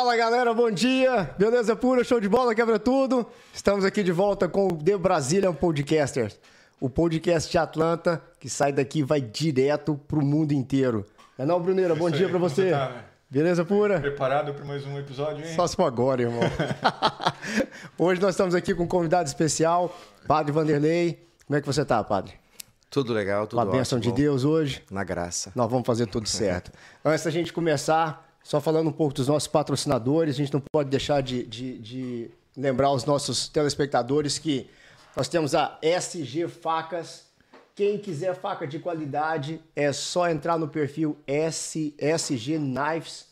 Fala galera, bom dia! Beleza pura, show de bola, quebra tudo. Estamos aqui de volta com o The Brazilian Podcasters, o podcast de Atlanta que sai daqui e vai direto pro mundo inteiro. É não, Bruneira, bom Isso dia aí, pra como você. tá, né? Beleza pura? Preparado para mais um episódio, hein? Só se for agora, irmão. Hoje nós estamos aqui com um convidado especial, Padre Vanderlei. Como é que você tá, Padre? Tudo legal, tudo Com a bênção de ótimo. Deus hoje. Na graça. Nós vamos fazer tudo certo. Antes da gente começar, só falando um pouco dos nossos patrocinadores, a gente não pode deixar de, de- de lembrar os nossos telespectadores que nós temos a SG Facas. Quem quiser faca de qualidade, é só entrar no perfil S- SG Knives,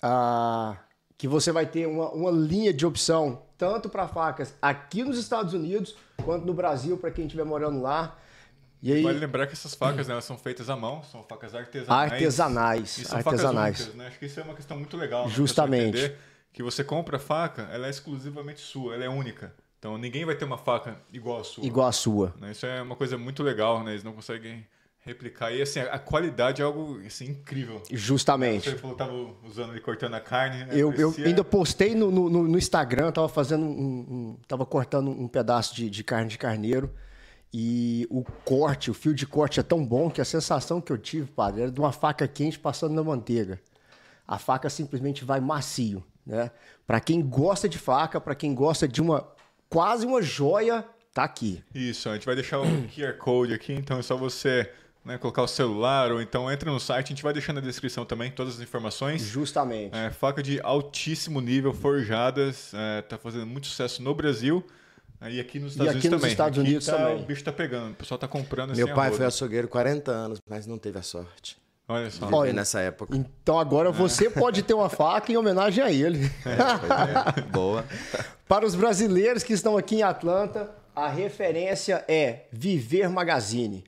ah, que você vai ter uma, uma linha de opção, tanto para facas aqui nos Estados Unidos, quanto no Brasil, para quem estiver morando lá. E aí, Vale lembrar que essas facas né, elas são feitas à mão, são facas artesanais. Artesanais, E são artesanais. facas únicas, né? Acho que isso é uma questão muito legal. né, Justamente. entender que você compra a faca, ela é exclusivamente sua, ela é única. Então ninguém vai ter uma faca igual a sua. igual a sua. né? Isso é uma coisa muito legal, né? Eles não conseguem replicar. E assim, a qualidade é algo assim, incrível. Justamente. Você falou que tava usando ali, cortando a carne. né? Eu, eu ainda postei no, no, no- no Instagram, tava fazendo um, um- tava cortando um pedaço de, de carne de carneiro e o corte, o fio de corte é tão bom que a sensação que eu tive, padre, era de uma faca quente passando na manteiga. A faca simplesmente vai macio, né? Para quem gosta de faca, para quem gosta de uma quase uma joia, tá aqui. Isso, a gente vai deixar o QR Code aqui, então é só você né, colocar o celular ou então entra no site, a gente vai deixar na descrição também todas as informações. Justamente. É, faca de altíssimo nível, forjadas, é, tá fazendo muito sucesso no Brasil e aqui nos Estados aqui Unidos nos também. Estados Aqui Unidos tá- também. O bicho tá pegando, o pessoal tá comprando assim Meu pai a foi açougueiro 40 anos, mas não teve a sorte Olha só. Olha, nessa época. Então agora você pode ter uma faca em homenagem a ele. Pois é, Boa. Para os brasileiros que estão aqui em Atlanta, a referência é Viver Magazine.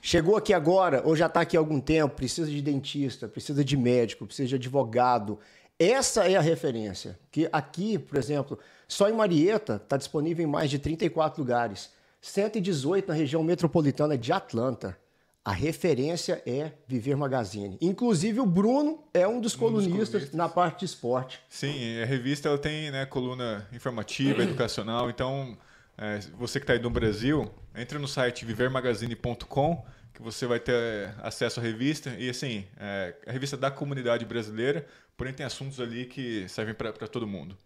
Chegou aqui agora ou já está aqui há algum tempo, precisa de dentista, precisa de médico, precisa de advogado. Essa é a referência. Que aqui, por exemplo, só em Marieta está disponível em mais de 34 lugares. 118 na região metropolitana de Atlanta. A referência é Viver Magazine. Inclusive o Bruno é um dos colunistas, colunistas. na parte de esporte. Sim, a revista ela tem né, coluna informativa, educacional. Então, é, você que está aí no Brasil, entre no site vivermagazine.com que você vai ter acesso à revista. E assim, é a revista da comunidade brasileira, porém tem assuntos ali que servem para todo mundo.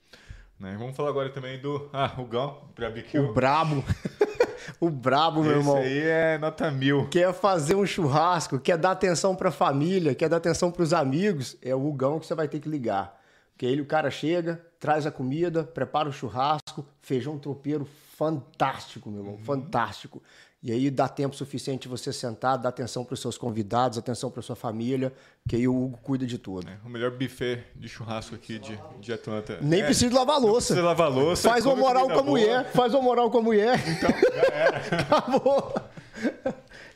Né? Vamos falar agora também do ah, Rugão, para BQ. O brabo. o brabo, meu Esse irmão. aí é nota mil. Quer fazer um churrasco, quer dar atenção pra família, quer dar atenção pros amigos, é o Hugão que você vai ter que ligar. Porque ele, o cara chega, traz a comida, prepara o churrasco, feijão tropeiro fantástico, meu irmão, fantástico. E aí dá tempo suficiente você sentar, dar atenção pros seus convidados, atenção pra sua família, que aí o Hugo cuida de tudo. É, o melhor buffet de churrasco aqui de, de Atlanta. Nem é, precisa lavar louça. precisa lavar louça. Faz uma moral com a boa. mulher, faz uma moral com a mulher. Então, já era. Acabou.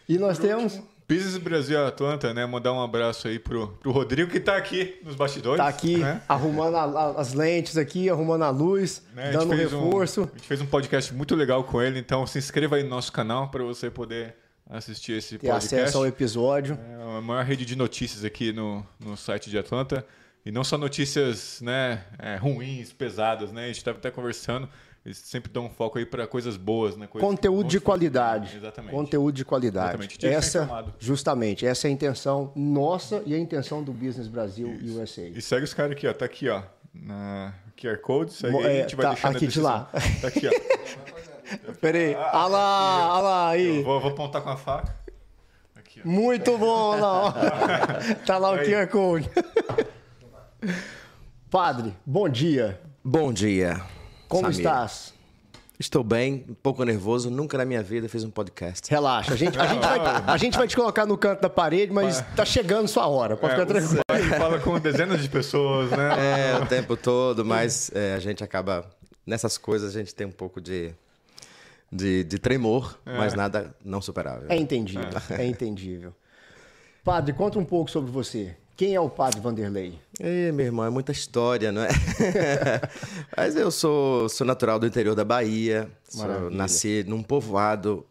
E nós temos. Business Brasil Atlanta, né? Mandar um abraço aí pro, pro Rodrigo, que tá aqui nos bastidores. Tá aqui Né? arrumando a- a- as lentes aqui, arrumando a luz, Né, a dando um fez um- reforço. a gente fez um podcast muito legal com ele, então se inscreva aí no nosso canal para você poder assistir esse Ter podcast. acesso ao episódio. É a maior rede de notícias aqui no, no site de Atlanta. E não só notícias né, é, ruins, pesadas, né? A gente estava até conversando. Eles sempre dão um foco aí para coisas boas, né? Conteúdo de qualidade. Exatamente. Conteúdo de qualidade. Exatamente. Tinha Essa, justamente, essa é a intenção nossa e a intenção do Business Brasil e USA. E segue os caras aqui, ó. Tá aqui, ó. Na QR Code. Segue Mo- aí, é, a gente vai tá deixar na aqui de descrição. lá. Tá aqui, ó. Peraí, olha lá, olha lá aí. Eu vou, vou apontar com a faca. Aqui, ó. Muito bom, olha lá. ó. Tá lá o Aí. QR Code. Padre, bom dia. Bom dia. Como Samir. estás? Estou bem, um pouco nervoso. Nunca na minha vida fiz um podcast. Relaxa, a gente, a, gente vai, a gente vai te colocar no canto da parede, mas tá chegando sua hora, pode ficar É, tranquilo. o Padre fala com dezenas de pessoas, né? É, o tempo todo, mas é, a gente acaba. Nessas coisas a gente tem um pouco de, de, de tremor, mas nada não superável. É entendível, é entendível. Padre, conta um pouco sobre você. Quem é o Padre Vanderlei? Ê, meu irmão, é muita história, não é? Mas eu sou, sou natural do interior da Bahia. Sou- nasci num povoado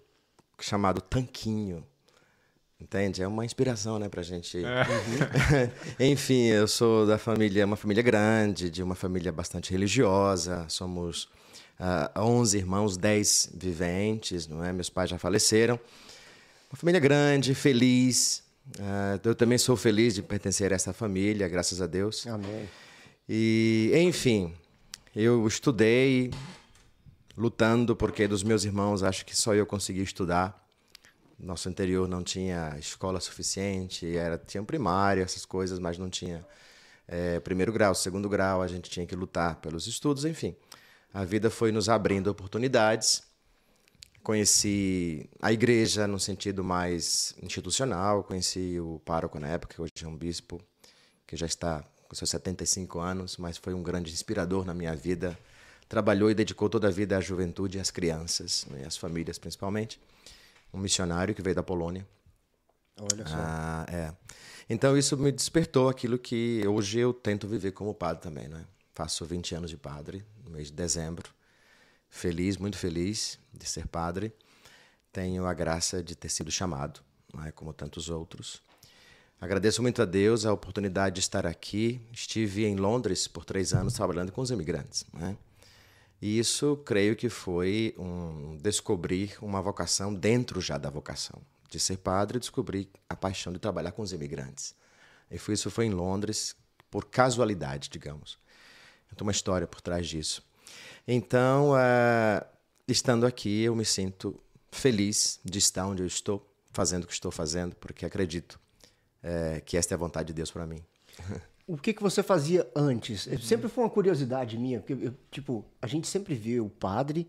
chamado Tanquinho. Entende? É uma inspiração, né, pra gente. Enfim, eu sou da família, uma família grande, de uma família bastante religiosa. Somos uh, 11 irmãos, 10 viventes, não é? Meus pais já faleceram. Uma família grande, feliz. Uh, eu também sou feliz de pertencer a essa família, graças a Deus. Amém. E, enfim, eu estudei lutando porque dos meus irmãos acho que só eu consegui estudar nosso interior não tinha escola suficiente, era tinha primária, essas coisas, mas não tinha é, primeiro grau, segundo grau, a gente tinha que lutar pelos estudos, enfim. A vida foi nos abrindo oportunidades. Conheci a igreja no sentido mais institucional, conheci o pároco na época, que hoje é um bispo, que já está com seus 75 anos, mas foi um grande inspirador na minha vida. Trabalhou e dedicou toda a vida à juventude e às crianças, né, às famílias principalmente um missionário que veio da Polônia. Olha só. Ah, é. Então isso me despertou aquilo que hoje eu tento viver como padre também, né? Faço 20 anos de padre no mês de dezembro. Feliz, muito feliz de ser padre. Tenho a graça de ter sido chamado, é como tantos outros. Agradeço muito a Deus a oportunidade de estar aqui. Estive em Londres por três anos trabalhando com os imigrantes. Né? E isso, creio que foi um descobrir uma vocação dentro já da vocação. De ser padre, descobri a paixão de trabalhar com os imigrantes. E foi, isso foi em Londres, por casualidade, digamos. Tem uma história por trás disso. Então, uh, estando aqui, eu me sinto feliz de estar onde eu estou, fazendo o que estou fazendo, porque acredito uh, que esta é a vontade de Deus para mim. o que, que você fazia antes? Sempre foi uma curiosidade minha, porque, eu, tipo, a gente sempre vê o padre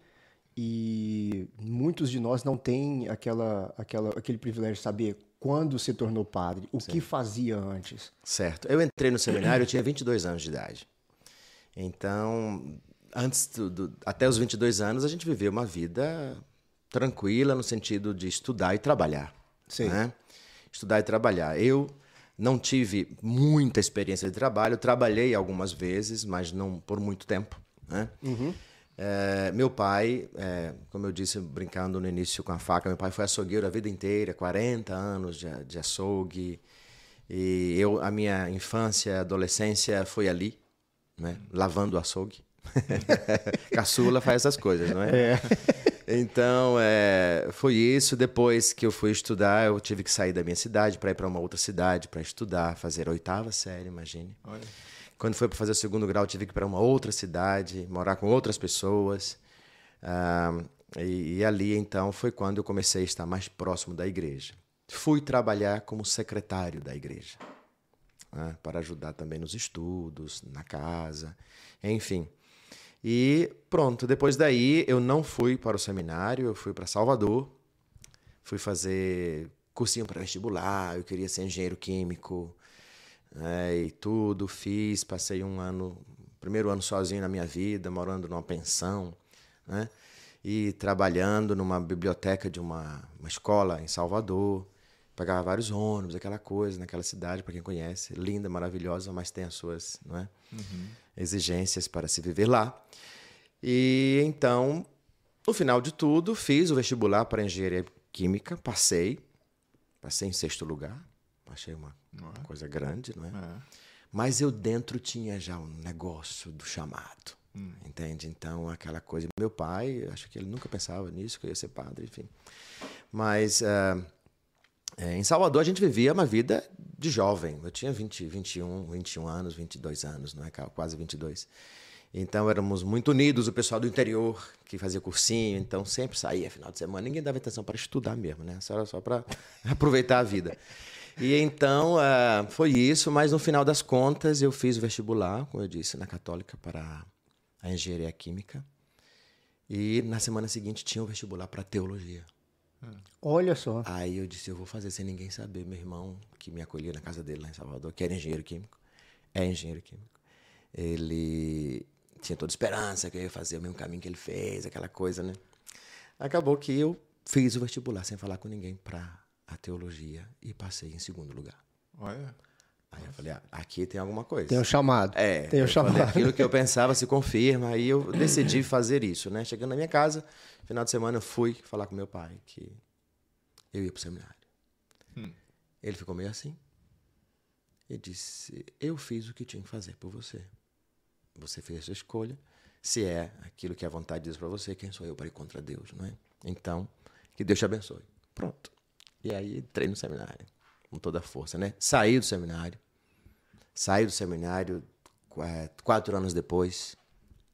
e muitos de nós não têm aquela, aquela, aquele privilégio de saber quando se tornou padre, o Sim. que fazia antes. Certo. Eu entrei no seminário, eu tinha 22 anos de idade. Então, antes do, do, até os 22 anos, a gente viveu uma vida tranquila no sentido de estudar e trabalhar. Sim. Né? Estudar e trabalhar. Eu não tive muita experiência de trabalho, trabalhei algumas vezes, mas não por muito tempo. Né? Uhum. É, meu pai, é, como eu disse, brincando no início com a faca, meu pai foi açougueiro a vida inteira, 40 anos de, de açougue. E eu, a minha infância e adolescência foi ali, né? lavando açougue. Caçula faz essas coisas, não é? é. Então, é, foi isso. Depois que eu fui estudar, eu tive que sair da minha cidade para ir para uma outra cidade para estudar, fazer a oitava série, imagine. Olha. Quando foi para fazer o segundo grau, eu tive que ir para uma outra cidade, morar com outras pessoas. Ah, e, e ali, então, foi quando eu comecei a estar mais próximo da igreja. Fui trabalhar como secretário da igreja, né, para ajudar também nos estudos, na casa, enfim. E pronto, depois daí eu não fui para o seminário, eu fui para Salvador, fui fazer cursinho para vestibular, eu queria ser engenheiro químico, né, e tudo, fiz, passei um ano, primeiro ano sozinho na minha vida, morando numa pensão, né, e trabalhando numa biblioteca de uma, uma escola em Salvador, pegava vários ônibus, aquela coisa naquela cidade, para quem conhece, linda, maravilhosa, mas tem as suas, não é? Uhum exigências para se viver lá. E então, no final de tudo, fiz o vestibular para engenharia química, passei, passei em sexto lugar, achei uma, é? coisa grande, não é? é? Mas eu dentro tinha já um negócio do chamado, hum. entende? Então, aquela coisa. Meu pai, acho que ele nunca pensava nisso, que eu ia ser padre, enfim. Mas uh, em Salvador a gente vivia uma vida de jovem. Eu tinha 20, 21, 21 anos, 22 anos, não é? Quase 22. Então éramos muito unidos, o pessoal do interior que fazia cursinho, então sempre saía final de semana. Ninguém dava atenção para estudar mesmo, né? Só era só para aproveitar a vida. E então uh, foi isso, mas no final das contas eu fiz o vestibular, como eu disse, na Católica para a engenharia química. E na semana seguinte tinha o vestibular para teologia. Olha só. Aí eu disse, eu vou fazer sem ninguém saber. Meu irmão, que me acolhia na casa dele lá em Salvador, que era engenheiro químico, é engenheiro químico. Ele tinha toda esperança que eu ia fazer o mesmo caminho que ele fez, aquela coisa, né? Acabou que eu fiz o vestibular sem falar com ninguém para a teologia e passei em segundo lugar. Olha. Aí eu falei, ah, aqui tem alguma coisa. Tem um chamado. É. Tem um chamado. Falei, aquilo que eu pensava se confirma. Aí eu decidi fazer isso, né? Chegando na minha casa, final de semana eu fui falar com meu pai que eu ia para o seminário. Hum. Ele ficou meio assim. E disse: Eu fiz o que tinha que fazer por você. Você fez a sua escolha. Se é aquilo que a vontade diz para você, quem sou eu para ir contra Deus, não é? Então, que Deus te abençoe. Pronto. E aí entrei no seminário, com toda a força, né? Saí do seminário. Saí do seminário quatro anos depois.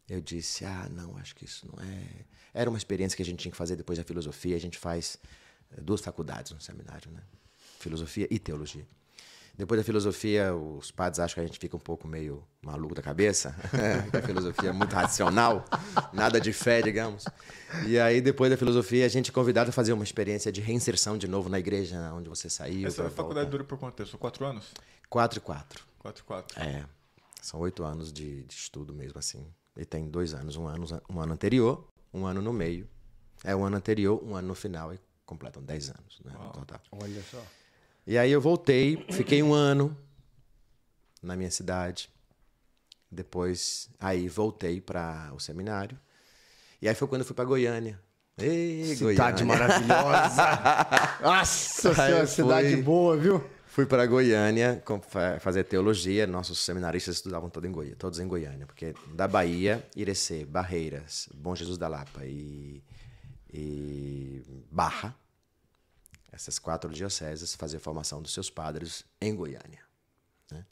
Eu disse: Ah, não, acho que isso não é. Era uma experiência que a gente tinha que fazer depois da filosofia. A gente faz eh, duas faculdades no seminário, né? Filosofia e teologia. Depois da filosofia, os padres acham que a gente fica um pouco meio maluco da cabeça, que a filosofia é muito racional, nada de fé, digamos. E aí, depois da filosofia, a gente é convidado a fazer uma experiência de reinserção de novo na igreja onde você saiu. Essa faculdade dura por quanto tempo? São quatro anos? Quatro e quatro. Quatro e quatro. É. São oito anos de, de estudo mesmo, assim. E tem dois anos, um ano, um ano anterior, um ano no meio. É um ano anterior, um ano no final e completam dez anos, né? No total. Olha só. E aí eu voltei, fiquei um ano na minha cidade. Depois, aí voltei para o seminário. E aí foi quando eu fui para Goiânia. Ei, cidade Goiânia. maravilhosa. Nossa senhora, cidade fui, boa, viu? Fui para Goiânia fazer teologia. Nossos seminaristas estudavam todos em Goiânia, todos em Goiânia, porque da Bahia, Irecê, Barreiras, Bom Jesus da Lapa e, e Barra essas quatro dioceses, fazer a formação dos seus padres em Goiânia. Né?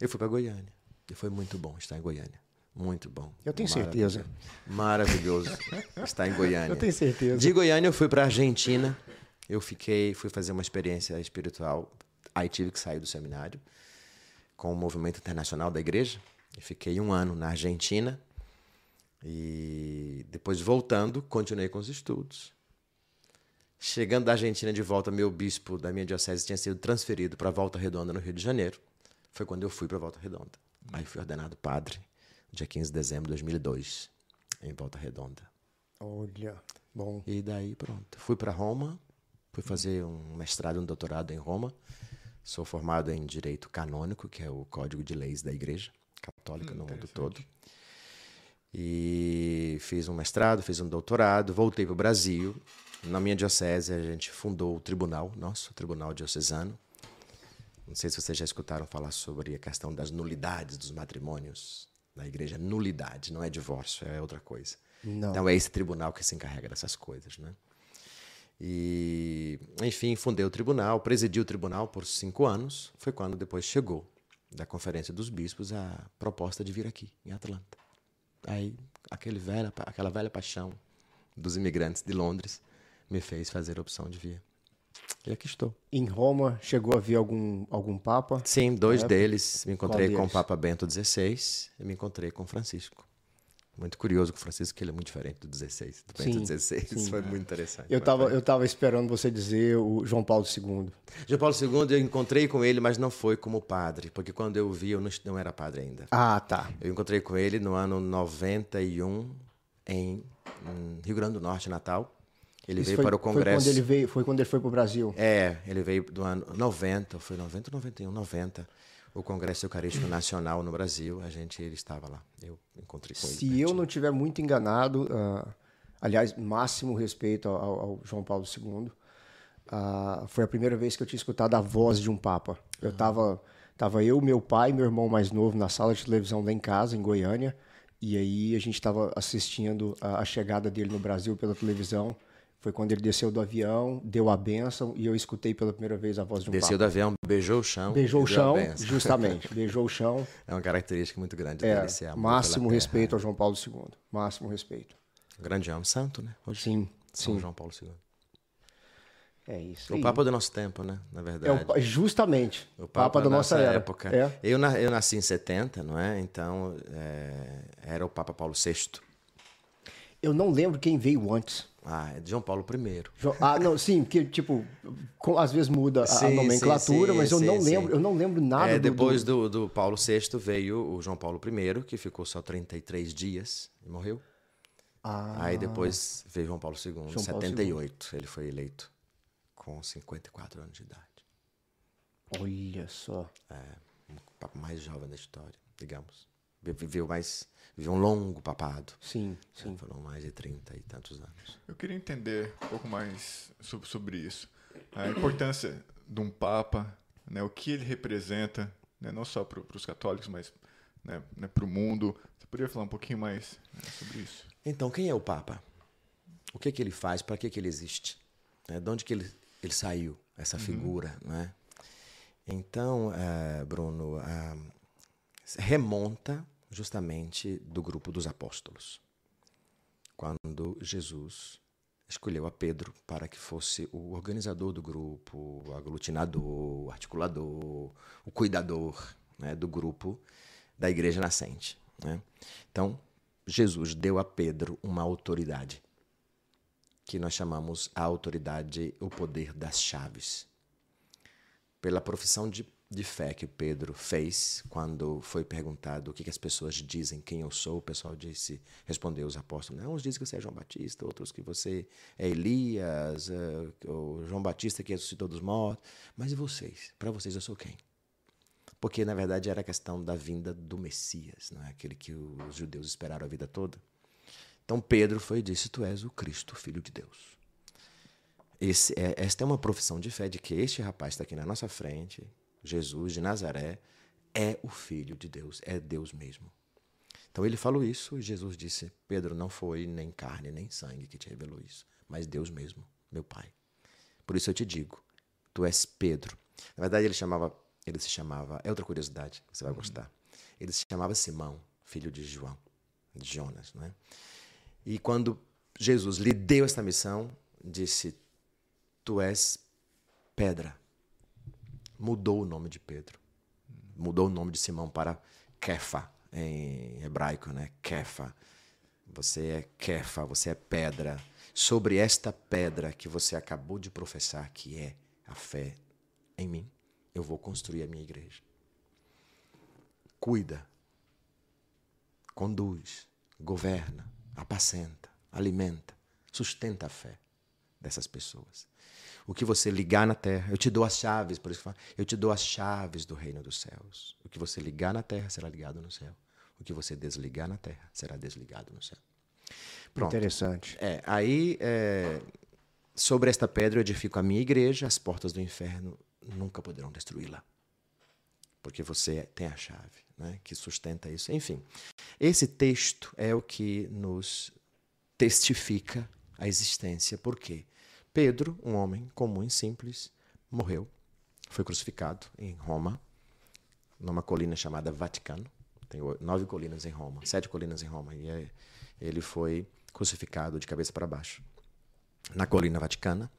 Eu fui para Goiânia e foi muito bom estar em Goiânia. Muito bom. Eu tenho certeza. Maravilhoso estar em Goiânia. Eu tenho certeza. De Goiânia eu fui para Argentina. Eu fiquei, fui fazer uma experiência espiritual. Aí tive que sair do seminário com o movimento internacional da igreja. E fiquei um ano na Argentina. E depois voltando, continuei com os estudos. Chegando da Argentina de volta, meu bispo da minha diocese tinha sido transferido para Volta Redonda, no Rio de Janeiro. Foi quando eu fui para Volta Redonda. Aí fui ordenado padre, dia 15 de dezembro de 2002, em Volta Redonda. Olha, bom. E daí, pronto. Fui para Roma, fui fazer um mestrado e um doutorado em Roma. Sou formado em Direito Canônico, que é o Código de Leis da Igreja Católica hum, no mundo todo. E fiz um mestrado, fiz um doutorado, voltei para o Brasil na minha diocese, a gente fundou o tribunal, nosso tribunal diocesano. Não sei se vocês já escutaram falar sobre a questão das nulidades dos matrimônios na igreja. Nulidade, não é divórcio, é outra coisa. Não. Então é esse tribunal que se encarrega dessas coisas, né? E, enfim, fundei o tribunal, presidi o tribunal por cinco anos. Foi quando depois chegou da Conferência dos Bispos a proposta de vir aqui, em Atlanta. Aí, aquele velha, aquela velha paixão dos imigrantes de Londres me fez fazer a opção de vir. E aqui estou. Em Roma, chegou a vir algum, algum Papa? Sim, dois deles. Me encontrei com o Papa Bento XVI e me encontrei com Francisco. Muito curioso com o Francisco, que ele é muito diferente do 16, do Bento XVI. Isso foi muito interessante. Eu estava eu tava esperando você dizer o João Paulo II. João Paulo II, eu encontrei com ele, mas não foi como padre, porque quando eu vi, eu não, não era padre ainda. Ah, tá. Eu encontrei com ele no ano 91, em Rio Grande do Norte, Natal. Ele Isso veio foi, para o Congresso. Foi quando ele veio, foi quando ele foi para o Brasil. É, ele veio do ano 90, foi 90 ou 91, 90. O Congresso Eucarístico Nacional no Brasil, a gente ele estava lá. Eu encontrei com ele. Se eu não tiver muito enganado, uh, aliás, máximo respeito ao, ao João Paulo II, uh, ah, foi a primeira vez que eu tinha escutado a voz de um Papa. Eu estava, tava eu, meu pai, meu irmão mais novo na sala de televisão lá em casa, em Goiânia, e aí a gente estava assistindo a, a chegada dele no Brasil pela televisão. Foi quando ele desceu do avião, deu a bênção e eu escutei pela primeira vez a voz de um Desceu do avião, beijou o chão. Beijou o chão, justamente. beijou o chão. É uma característica muito grande é, dele ser Máximo respeito ao João Paulo II. Máximo respeito. Grande homem santo, né? Hoje, sim, São sim. João Paulo II. É isso. O Papa do nosso tempo, né? Na verdade. É o, justamente. O Papa, Papa da, nossa, nossa época. É. Eu, eu nasci em 70, não é? Então, é, era o Papa Paulo VI. Eu não lembro quem veio antes. Ah, é de João Paulo I. Ah, não, sim, que tipo, com, às vezes muda sim, a, nomenclatura, sim, mas eu sim, não lembro, eu não lembro nada é, do, Depois do, do, Paulo VI veio o João Paulo I, que ficou só 33 dias e morreu. Ah. Aí depois veio João Paulo II, em 78. II. Ele foi eleito com 54 anos de idade. Olha só. É, o papo mais jovem da história, digamos. Viveu mais viveu um longo papado. Sim, é, sim. É, foram mais de 30 e tantos anos. Eu queria entender um pouco mais sobre, sobre isso. A importância de um papa né, o que ele representa, né, não só para os católicos, mas né, né, para o mundo. Você poderia falar um pouquinho mais né, sobre isso? Então, quem é o Papa? O que, que ele faz? Para que, que ele existe? É, de onde que ele, ele saiu, essa uhum. figura? Né? Então, uh, Bruno, uh, remonta justamente do grupo dos apóstolos. Quando Jesus escolheu a Pedro para que fosse o organizador do grupo, o aglutinador, o articulador, o cuidador né, do grupo da igreja nascente. Né? Então, Jesus deu a Pedro uma autoridade, que nós chamamos a autoridade, o poder das chaves. Pela profissão de de fé que Pedro fez quando foi perguntado o que, que, as pessoas dizem quem eu sou, o pessoal disse, respondeu os apóstolos, não, uns dizem que você é João Batista, outros que você é Elias, uh, o João Batista que ressuscitou dos mortos, mas e vocês? Para vocês eu sou quem? Porque na verdade era a questão da vinda do Messias, não é aquele que os judeus esperaram a vida toda. Então Pedro foi e disse: Tu és o Cristo, filho de Deus. Esse, é, esta é uma profissão de fé de que este rapaz está aqui na nossa frente, Jesus de Nazaré é o Filho de Deus, é Deus mesmo. Então ele falou isso e Jesus disse: Pedro, não foi nem carne nem sangue que te revelou isso, mas Deus mesmo, meu Pai. Por isso eu te digo: tu és Pedro. Na verdade ele chamava, ele se chamava, é outra curiosidade, você vai gostar. Ele se chamava Simão, filho de João, de Jonas, né? E quando Jesus lhe deu esta missão, disse: Tu és pedra mudou o nome de Pedro. Mudou o nome de Simão para Kefa, em hebraico, né? Kefa. Você é Kefa, você é pedra. Sobre esta pedra que você acabou de professar, que é a fé em mim, eu vou construir a minha igreja. Cuida, conduz, governa, apacenta, alimenta, sustenta a fé dessas pessoas. O que você ligar na terra, eu te dou as chaves, por isso que eu, falo, eu te dou as chaves do reino dos céus. O que você ligar na terra será ligado no céu. O que você desligar na terra será desligado no céu. Pronto. Interessante. É, aí, é, sobre esta pedra eu edifico a minha igreja, as portas do inferno nunca poderão destruí-la. Porque você tem a chave né, que sustenta isso. Enfim, esse texto é o que nos testifica a existência. Por quê? Pedro, um homem comum e simples, morreu, foi crucificado em Roma, numa colina chamada Vaticano. Tem nove colinas em Roma, sete colinas em Roma, e é, ele foi crucificado de cabeça para baixo na colina Vaticana.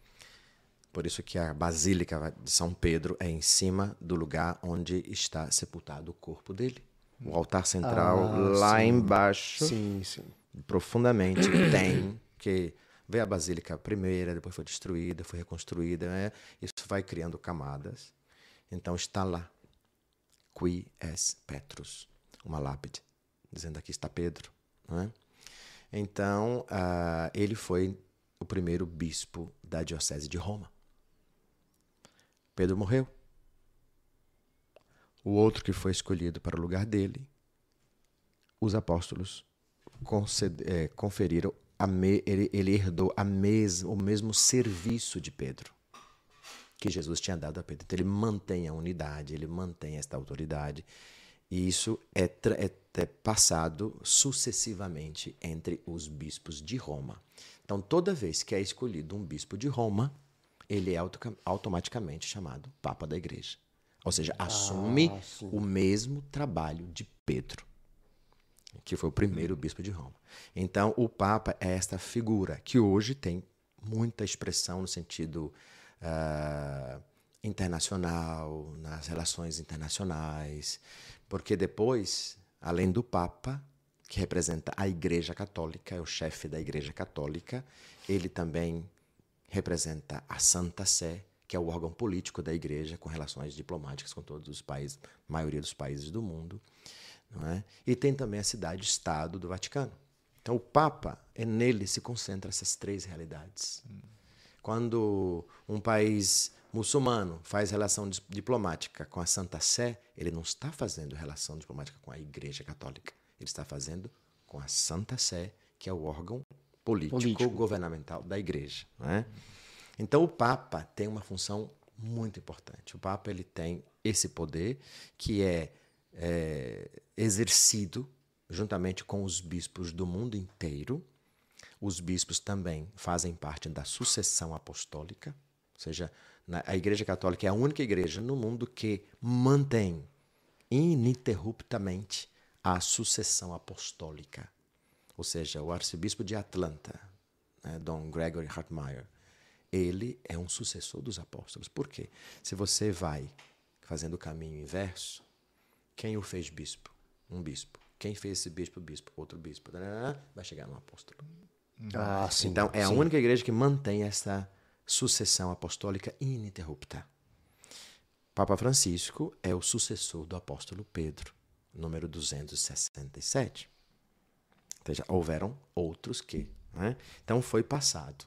Por isso que a Basílica de São Pedro é em cima do lugar onde está sepultado o corpo dele. O altar central ah, lá sim. embaixo, sim, sim. profundamente, tem que Veio a Basílica primeira, depois foi destruída, foi reconstruída. Né? Isso vai criando camadas. Então está lá. Qui es Petrus. Uma lápide. Dizendo aqui está Pedro. Né? Então, uh, ele foi o primeiro bispo da Diocese de Roma. Pedro morreu. O outro que foi escolhido para o lugar dele, os apóstolos é, conferiram me, ele, ele, herdou a mes, o mesmo serviço de Pedro que Jesus tinha dado a Pedro. Então ele mantém a unidade, ele mantém esta autoridade. E isso é, é, é passado sucessivamente entre os bispos de Roma. Então, toda vez que é escolhido um bispo de Roma, ele é auto, automaticamente chamado Papa da Igreja. Ou seja, assume ah, o mesmo trabalho de Pedro que foi o primeiro bispo de Roma. Então, o Papa é esta figura que hoje tem muita expressão no sentido uh, internacional, nas relações internacionais, porque depois, além do Papa, que representa a Igreja Católica, é o chefe da Igreja Católica, ele também representa a Santa Sé, que é o órgão político da Igreja, com relações diplomáticas com todos os países, maioria dos países do mundo. É? E tem também a cidade-estado do Vaticano. Então, o Papa, é nele se concentra essas três realidades. Hum. Quando um país muçulmano faz relação diplomática com a Santa Sé, ele não está fazendo relação diplomática com a Igreja Católica. Ele está fazendo com a Santa Sé, que é o órgão político, político. governamental da Igreja. É? Então, o Papa tem uma função muito importante. O Papa ele tem esse poder que é, é exercido juntamente com os bispos do mundo inteiro. Os bispos também fazem parte da sucessão apostólica, ou seja, a Igreja Católica é a única igreja no mundo que mantém ininterruptamente a sucessão apostólica. Ou seja, o arcebispo de Atlanta, né, Dom Gregory Hartmeyer, ele é um sucessor dos apóstolos. Por quê? Se você vai fazendo o caminho inverso, quem o fez bispo? Um bispo. Quem fez esse bispo? Bispo. Outro bispo. Vai chegar no apóstolo. Ah, sim. Então, é sim. a única igreja que mantém essa sucessão apostólica ininterrupta. Papa Francisco é o sucessor do apóstolo Pedro, número 267. Ou seja, houveram outros que. Né? Então, foi passado.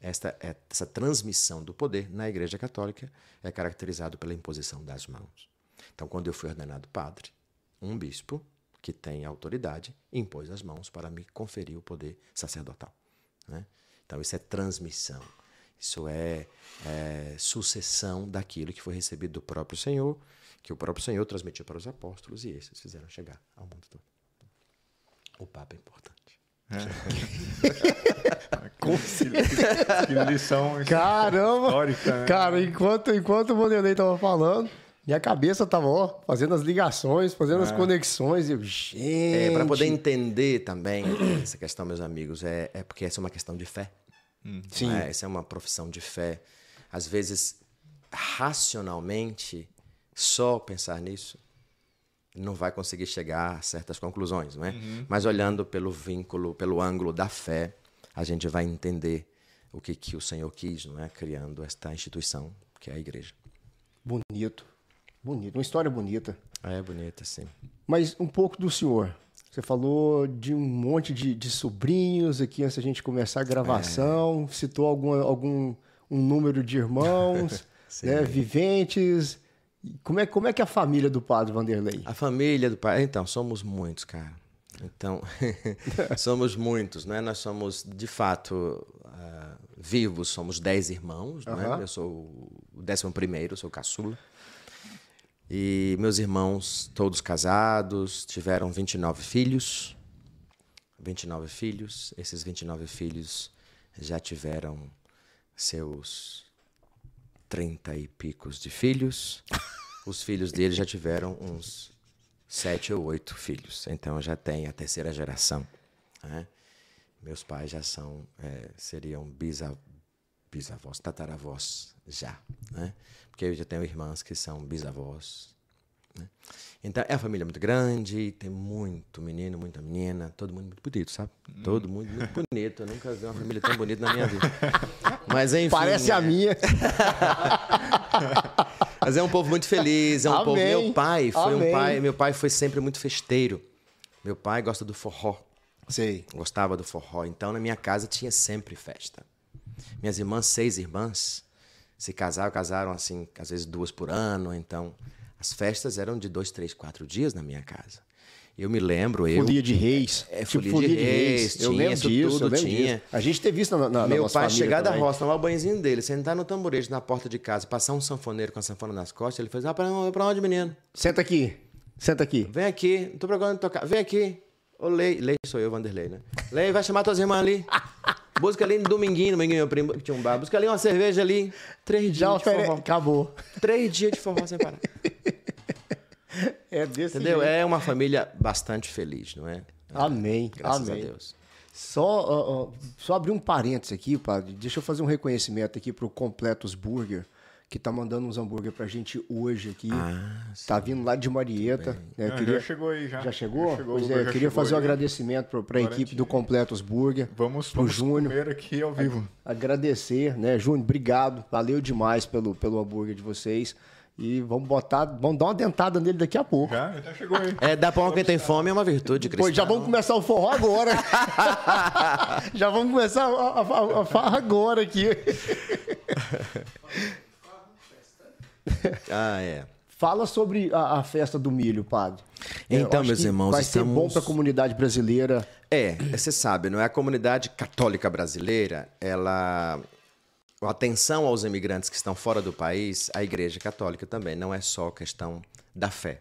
Esta, essa transmissão do poder na Igreja Católica é caracterizado pela imposição das mãos. Então, quando eu fui ordenado padre, um bispo que tem autoridade impôs as mãos para me conferir o poder sacerdotal. Né? Então, isso é transmissão. Isso é, é, sucessão daquilo que foi recebido do próprio Senhor, que o próprio Senhor transmitiu para os apóstolos e esses fizeram chegar ao mundo todo. O Papa é importante. É. que lição Caramba! histórica. Né? Cara, enquanto, enquanto o Vanderlei tava falando, minha cabeça tava ó, fazendo as ligações, fazendo as conexões. E eu, gente. É, para poder entender também essa questão, meus amigos, é, é porque essa é uma questão de fé. Sim. É, essa é uma profissão de fé. Às vezes, racionalmente, só pensar nisso não vai conseguir chegar a certas conclusões, não é? Mas olhando pelo vínculo, pelo ângulo da fé, a gente vai entender o que, que o Senhor quis, não é? Criando esta instituição que é a igreja. Bonito. Bonito. Uma história bonita. É bonita, sim. Mas um pouco do senhor. Você falou de um monte de, de sobrinhos aqui antes da gente começar a gravação. É. Citou algum, algum um número de irmãos né, viventes. Como é, como é que é a família do padre Vanderlei? A família do pai. Então, somos muitos, cara. Então, somos muitos, né? Nós somos, de fato, uh, vivos, somos dez irmãos, né? Eu sou o décimo primeiro, sou caçula. E meus irmãos, todos casados, tiveram 29 filhos. 29 filhos. Esses 29 filhos já tiveram seus 30 e picos de filhos. Os filhos deles já tiveram uns sete ou oito filhos. Então já tem a terceira geração. né? Meus pais já são, é, seriam bisa, bisavós, tataravós já. Né? Porque eu já tenho irmãs que são bisavós. né? Então é uma família muito grande, tem muito menino, muita menina, todo mundo muito bonito, sabe? Todo mundo muito bonito. Eu nunca vi uma família tão bonita na minha vida. Mas enfim. Parece a é- minha. mas é um povo muito feliz, é um povo. Amém. Meu pai foi Amém. um pai, meu pai foi sempre muito festeiro. Meu pai gosta do forró, Sei. gostava do forró. Então na minha casa tinha sempre festa. Minhas irmãs, seis irmãs, se casaram, casaram assim, às vezes duas por ano. Então as festas eram de dois, três, quatro dias na minha casa. Eu me lembro, eu. Folia de reis. É, tipo folia de reis, Eu tinha, lembro isso disso, tudo eu lembro tinha. disso. A gente teve isso na, na, na Meu nossa pai chegar da também. roça, tomar o banhozinho dele, sentar no tamborete na porta de casa, passar um sanfoneiro com a sanfona nas costas, ele fez, ah, pra, pra onde, menino? Senta aqui. Senta aqui. Vem aqui, não tô procurando tocar, vem aqui. Ô, Lei, Lei sou eu, Vanderlei, né? Lei, vai chamar tuas irmãs ali. Busca ali no dominguinho, dominguinho, meu primo, que tinha um bar. Busca ali uma cerveja ali. Três dias de forró. Acabou. Três dias de forró sem parar. É desse Entendeu? jeito. É uma família bastante feliz, não é? Amém. Graças Amém. a Deus. Só, ó, ó, só abrir um parênteses aqui, padre. Deixa eu fazer um reconhecimento aqui pro Completos Burger, que tá mandando uns hambúrguer pra gente hoje aqui. Ah, tá vindo lá de Marieta. né? Queria... Já chegou aí, já. Já chegou? Já chegou, pois é, queria chegou fazer um aí. agradecimento pra, pra Agora a equipe gente- do Completos Burger. Vamos, pro vamos Júnior. comer aqui ao vivo. Agradecer, né, Júnior? Obrigado. Valeu demais pelo, pelo hambúrguer de vocês. E vamos botar, vamos dar uma dentada nele daqui a pouco. Já? Já chegou aí. É, dar pão a quem tem fome é uma virtude cristã. Pois já vamos começar o forró agora. já vamos começar a, a, a farra agora aqui. Ah, é. Fala sobre a, a festa do milho, padre. É, Então, meus irmãos, vai ser bom estamos- para a comunidade brasileira. É, você sabe, não é? A comunidade católica brasileira, ela, a atenção aos imigrantes que estão fora do país, a Igreja Católica também não é só questão da fé,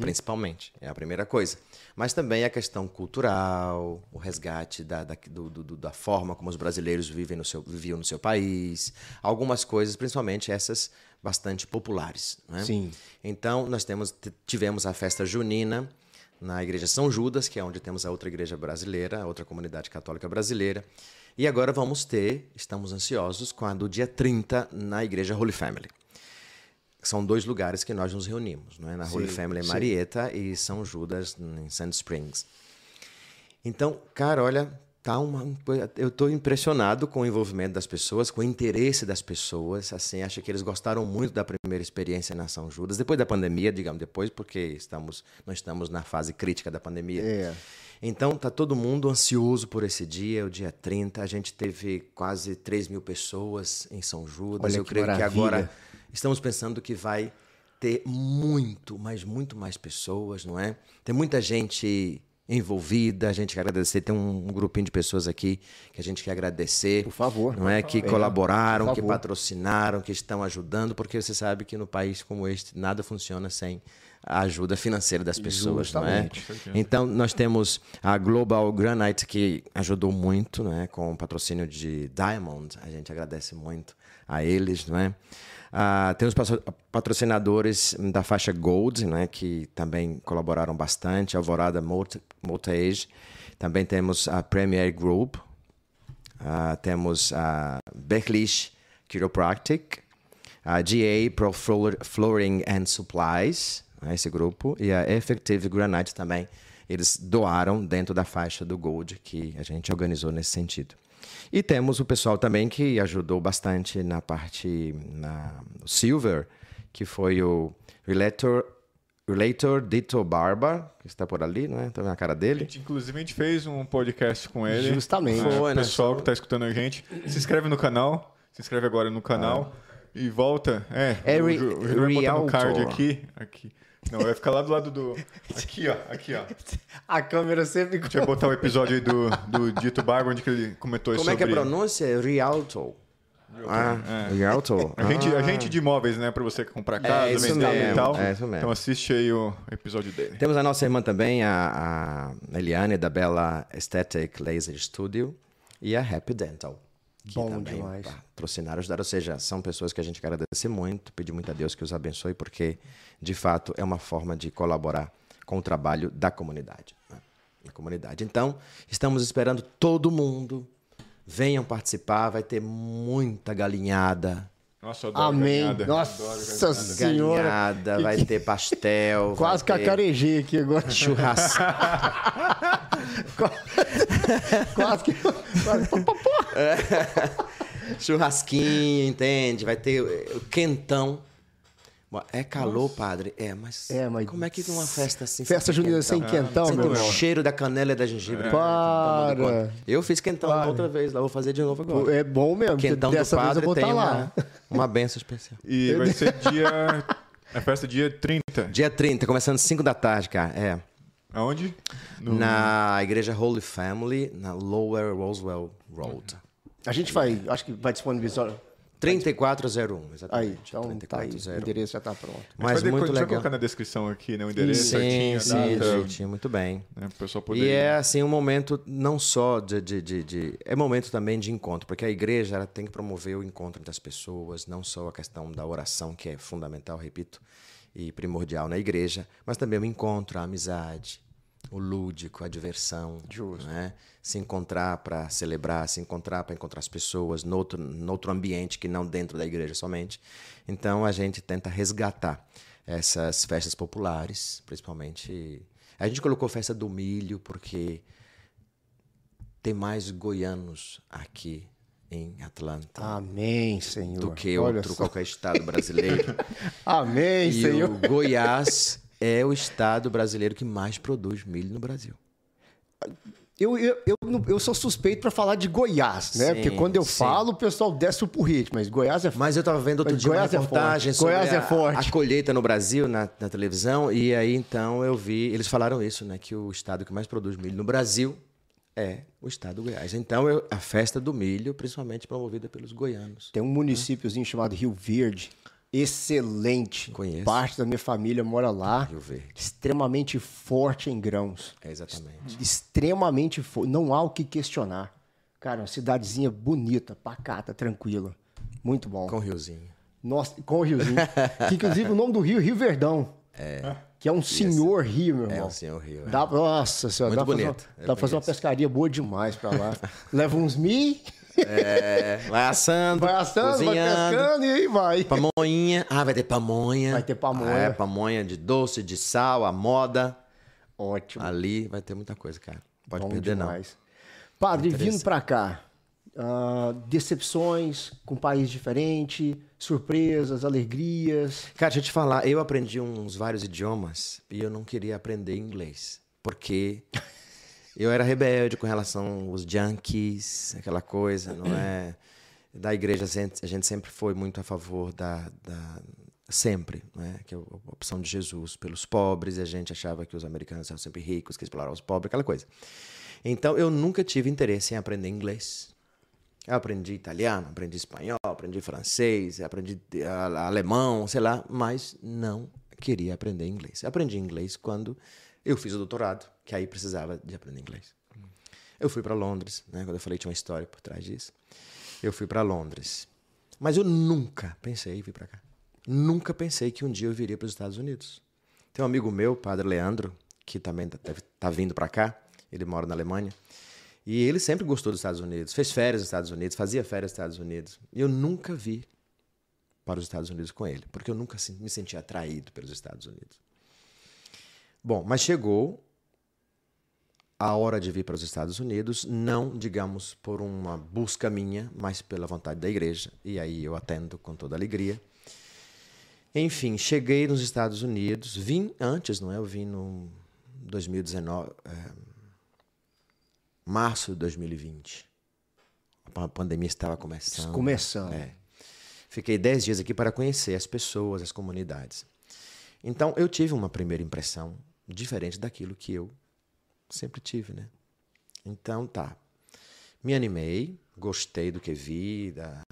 principalmente, é a primeira coisa. Mas também a questão cultural, o resgate da, da, do- do- da forma como os brasileiros vivem no seu, viviam no seu país, algumas coisas, principalmente essas bastante populares. Né? Sim. Então, nós temos, tivemos a festa junina na Igreja São Judas, que é onde temos a outra igreja brasileira, a outra comunidade católica brasileira. E agora vamos ter, estamos ansiosos, quando dia 30 na Igreja Holy Family. São dois lugares que nós nos reunimos, não é? Na Holy Sim, Family em sim. E São Judas em Sand Springs. Então, cara, olha, tá uma eu estou impressionado com o envolvimento das pessoas, com o interesse das pessoas, assim, acho que eles gostaram muito da primeira experiência na São Judas, depois da pandemia, digamos, depois porque estamos nós estamos na fase crítica da pandemia. É. Então, tá todo mundo ansioso por esse dia, o dia 30. A gente teve quase 3 mil pessoas em São Judas. Olha Eu que creio que maravilha. agora estamos pensando que vai ter muito, mas muito mais pessoas, não é? Tem muita gente envolvida, a gente quer agradecer. Tem um, um grupinho de pessoas aqui que a gente quer agradecer. Por favor. Não é? Que É, colaboraram, que patrocinaram, que estão ajudando, porque você sabe que no país como este nada funciona sem a ajuda financeira das pessoas, não é? Justamente. Então, nós temos a Global Granite, que ajudou muito né, com o patrocínio de Diamond. A gente agradece muito a eles. Não é? Ah, temos patro- patrocinadores da faixa Gold, né, que também colaboraram bastante. Alvorada Multi-Age. Também temos a Premier Group. Ah, temos a Berlich Chiropractic, a GA Pro Floor- Flooring and Supplies, né, esse grupo, e a Effective Granite também. Eles doaram dentro da faixa do Gold que a gente organizou nesse sentido. E temos o pessoal também que ajudou bastante na parte na Silver, que foi o Relator, Relator Dito Barba, que está por ali, né? Tá vendo a cara A dele? gente, inclusive, a gente fez um podcast com ele. Justamente. É, Foi, o né? pessoal que está escutando a gente, se inscreve no canal. Se inscreve agora no canal. E volta. É, É o re- o botar no card aqui. Aqui. Não, vai ficar lá do lado do. Aqui, ó. Aqui, ó. A câmera sempre. A gente vai botar o episódio aí do, do Dito Barba, onde que ele comentou Como é sobre. que é a pronúncia? É Rialto. Ah, Rialto. A gente, Ah. a gente de imóveis, né? Pra você comprar casa, isso vender mesmo, e tal. é isso mesmo. Então assiste aí o episódio dele. Temos a nossa irmã também, a, a Eliane, da Bela Aesthetic Laser Studio, e a Happy Dental. Que Bom também demais. patrocinaram, ajudaram. Ou seja, são pessoas que a gente quer agradecer muito, pedir muito a Deus que os abençoe, porque, de fato, é uma forma de colaborar com o trabalho da comunidade. né? Da comunidade. Então, estamos esperando todo mundo. Venham participar, vai ter muita galinhada. Nossa, eu adoro Amém. galinhada. Nossa Adoro galinhada. senhora. Galinhada, vai ter pastel. Quase ter cacarejei aqui agora. Churrasco. Quase que. Quase... Churrasquinho, entende? Vai ter o quentão. É calor, padre? É, mas, É, mas- como é que numa festa assim... Festa junina sem quentão, Sente meu o cheiro da canela e da gengibre. Para. Toma conta. Eu fiz quentão outra vez, lá vou fazer de novo agora. É bom mesmo. Quentão do Dessa vez eu padre vou tem estar lá. uma, uma benção especial. E vai ser dia. A festa dia 30. Dia 30, começando 5 da tarde, cara. É. Aonde? No- Na igreja Holy Family, na Lower Roswell Road. A gente vai, acho que vai disponibilizar. 3401, Aí, exatamente. então tá aí. O 3401. endereço já tá pronto. Mas vai, muito a gente vai legal. colocar na descrição aqui, né? O endereço Sim, certinho, sim, data, certinho, muito bem. né, poder. E é assim um momento não só de, de, de, de- é momento também de encontro, porque a igreja ela tem que promover o encontro das pessoas, não só a questão da oração que é fundamental, repito, e primordial na igreja, mas também o encontro, a amizade, o lúdico, a diversão, né? Se encontrar para celebrar, se encontrar para encontrar as pessoas no outro, no outro ambiente que não dentro da igreja somente. Então a gente tenta resgatar essas festas populares, principalmente. A gente colocou festa do milho porque tem mais goianos aqui em Atlanta Amém, Senhor. do que Olha outro só. qualquer estado brasileiro. Amém, e Senhor. o Goiás é o estado brasileiro que mais produz milho no Brasil. Eu, eu, eu, eu sou suspeito para falar de Goiás, né? Sim, Porque quando eu sim. falo, o pessoal desce o porrete, mas Goiás é Mas eu estava vendo outro Mas dia uma Goiás é reportagem forte. sobre Goiás é a, forte. a colheita no Brasil, na, na televisão, e aí então eu vi, eles falaram isso, né? Que o estado que mais produz milho no Brasil é o estado do Goiás. Então, eu, a festa do milho, principalmente promovida pelos goianos. Tem um municípiozinho chamado Rio Verde. Excelente. Conheço. Parte da minha família mora lá. Extremamente forte em grãos. É exatamente. Extremamente forte. Não há o que questionar. Cara, uma cidadezinha bonita, pacata, tranquila. Muito bom. Com o riozinho. Nossa, com o riozinho. que, inclusive o nome do rio é Rio Verdão. É. Que é um senhor rio, meu irmão. É um senhor rio. é. Dá, nossa senhora, Muito dá pra fazer, bonito. uma, Eu dá pra fazer uma pescaria boa demais pra lá. Leva uns mi, É, vai assando, vai assando, vai cozinhando. pescando e aí vai. Pamonha. Ah, vai ter pamonha. Vai ter pamonha. Ah, é, pamonha de doce, de sal, a moda. Ótimo. Ali vai ter muita coisa, cara. Pode bom perder, demais. Padre, vindo pra cá, ah, decepções com um país diferente, surpresas, alegrias. não. Cara, deixa eu te falar, eu aprendi uns vários idiomas e eu não queria aprender inglês. Porque eu era rebelde com relação aos junkies, aquela coisa, não é? Da igreja, a gente, sempre foi muito a favor da. da sempre, não é? Que é a opção de Jesus pelos pobres, e a gente achava que os americanos eram sempre ricos, que exploravam os pobres, aquela coisa. Então, eu nunca tive interesse em aprender inglês. Eu aprendi italiano, aprendi espanhol, aprendi francês, aprendi alemão, sei lá, mas não queria aprender inglês. Eu aprendi inglês quando eu fiz o doutorado, que aí precisava de aprender inglês. Eu fui para Londres, né? Quando eu falei tinha uma história por trás disso. Eu fui para Londres, mas eu nunca pensei em vir para cá. Nunca pensei que um dia eu viria para os Estados Unidos. Tem um amigo meu, Padre Leandro, que também tá- estar vindo para cá. Ele mora na Alemanha. E ele sempre gostou dos Estados Unidos, fez férias nos Estados Unidos, fazia férias nos Estados Unidos. E eu nunca vi para os Estados Unidos com ele, porque eu nunca me senti atraído pelos Estados Unidos. Bom, mas chegou a hora de vir para os Estados Unidos, não, digamos, por uma busca minha, mas pela vontade da igreja. E aí eu atendo com toda alegria. Enfim, cheguei nos Estados Unidos, vim antes, não é? Eu vim no 2019, é, março de 2020. A pandemia estava começando. Começando. É. Fiquei dez dias aqui para conhecer as pessoas, as comunidades. Então, eu tive uma primeira impressão diferente daquilo que eu sempre tive, né? Então, tá. Me animei, gostei do que vi, da,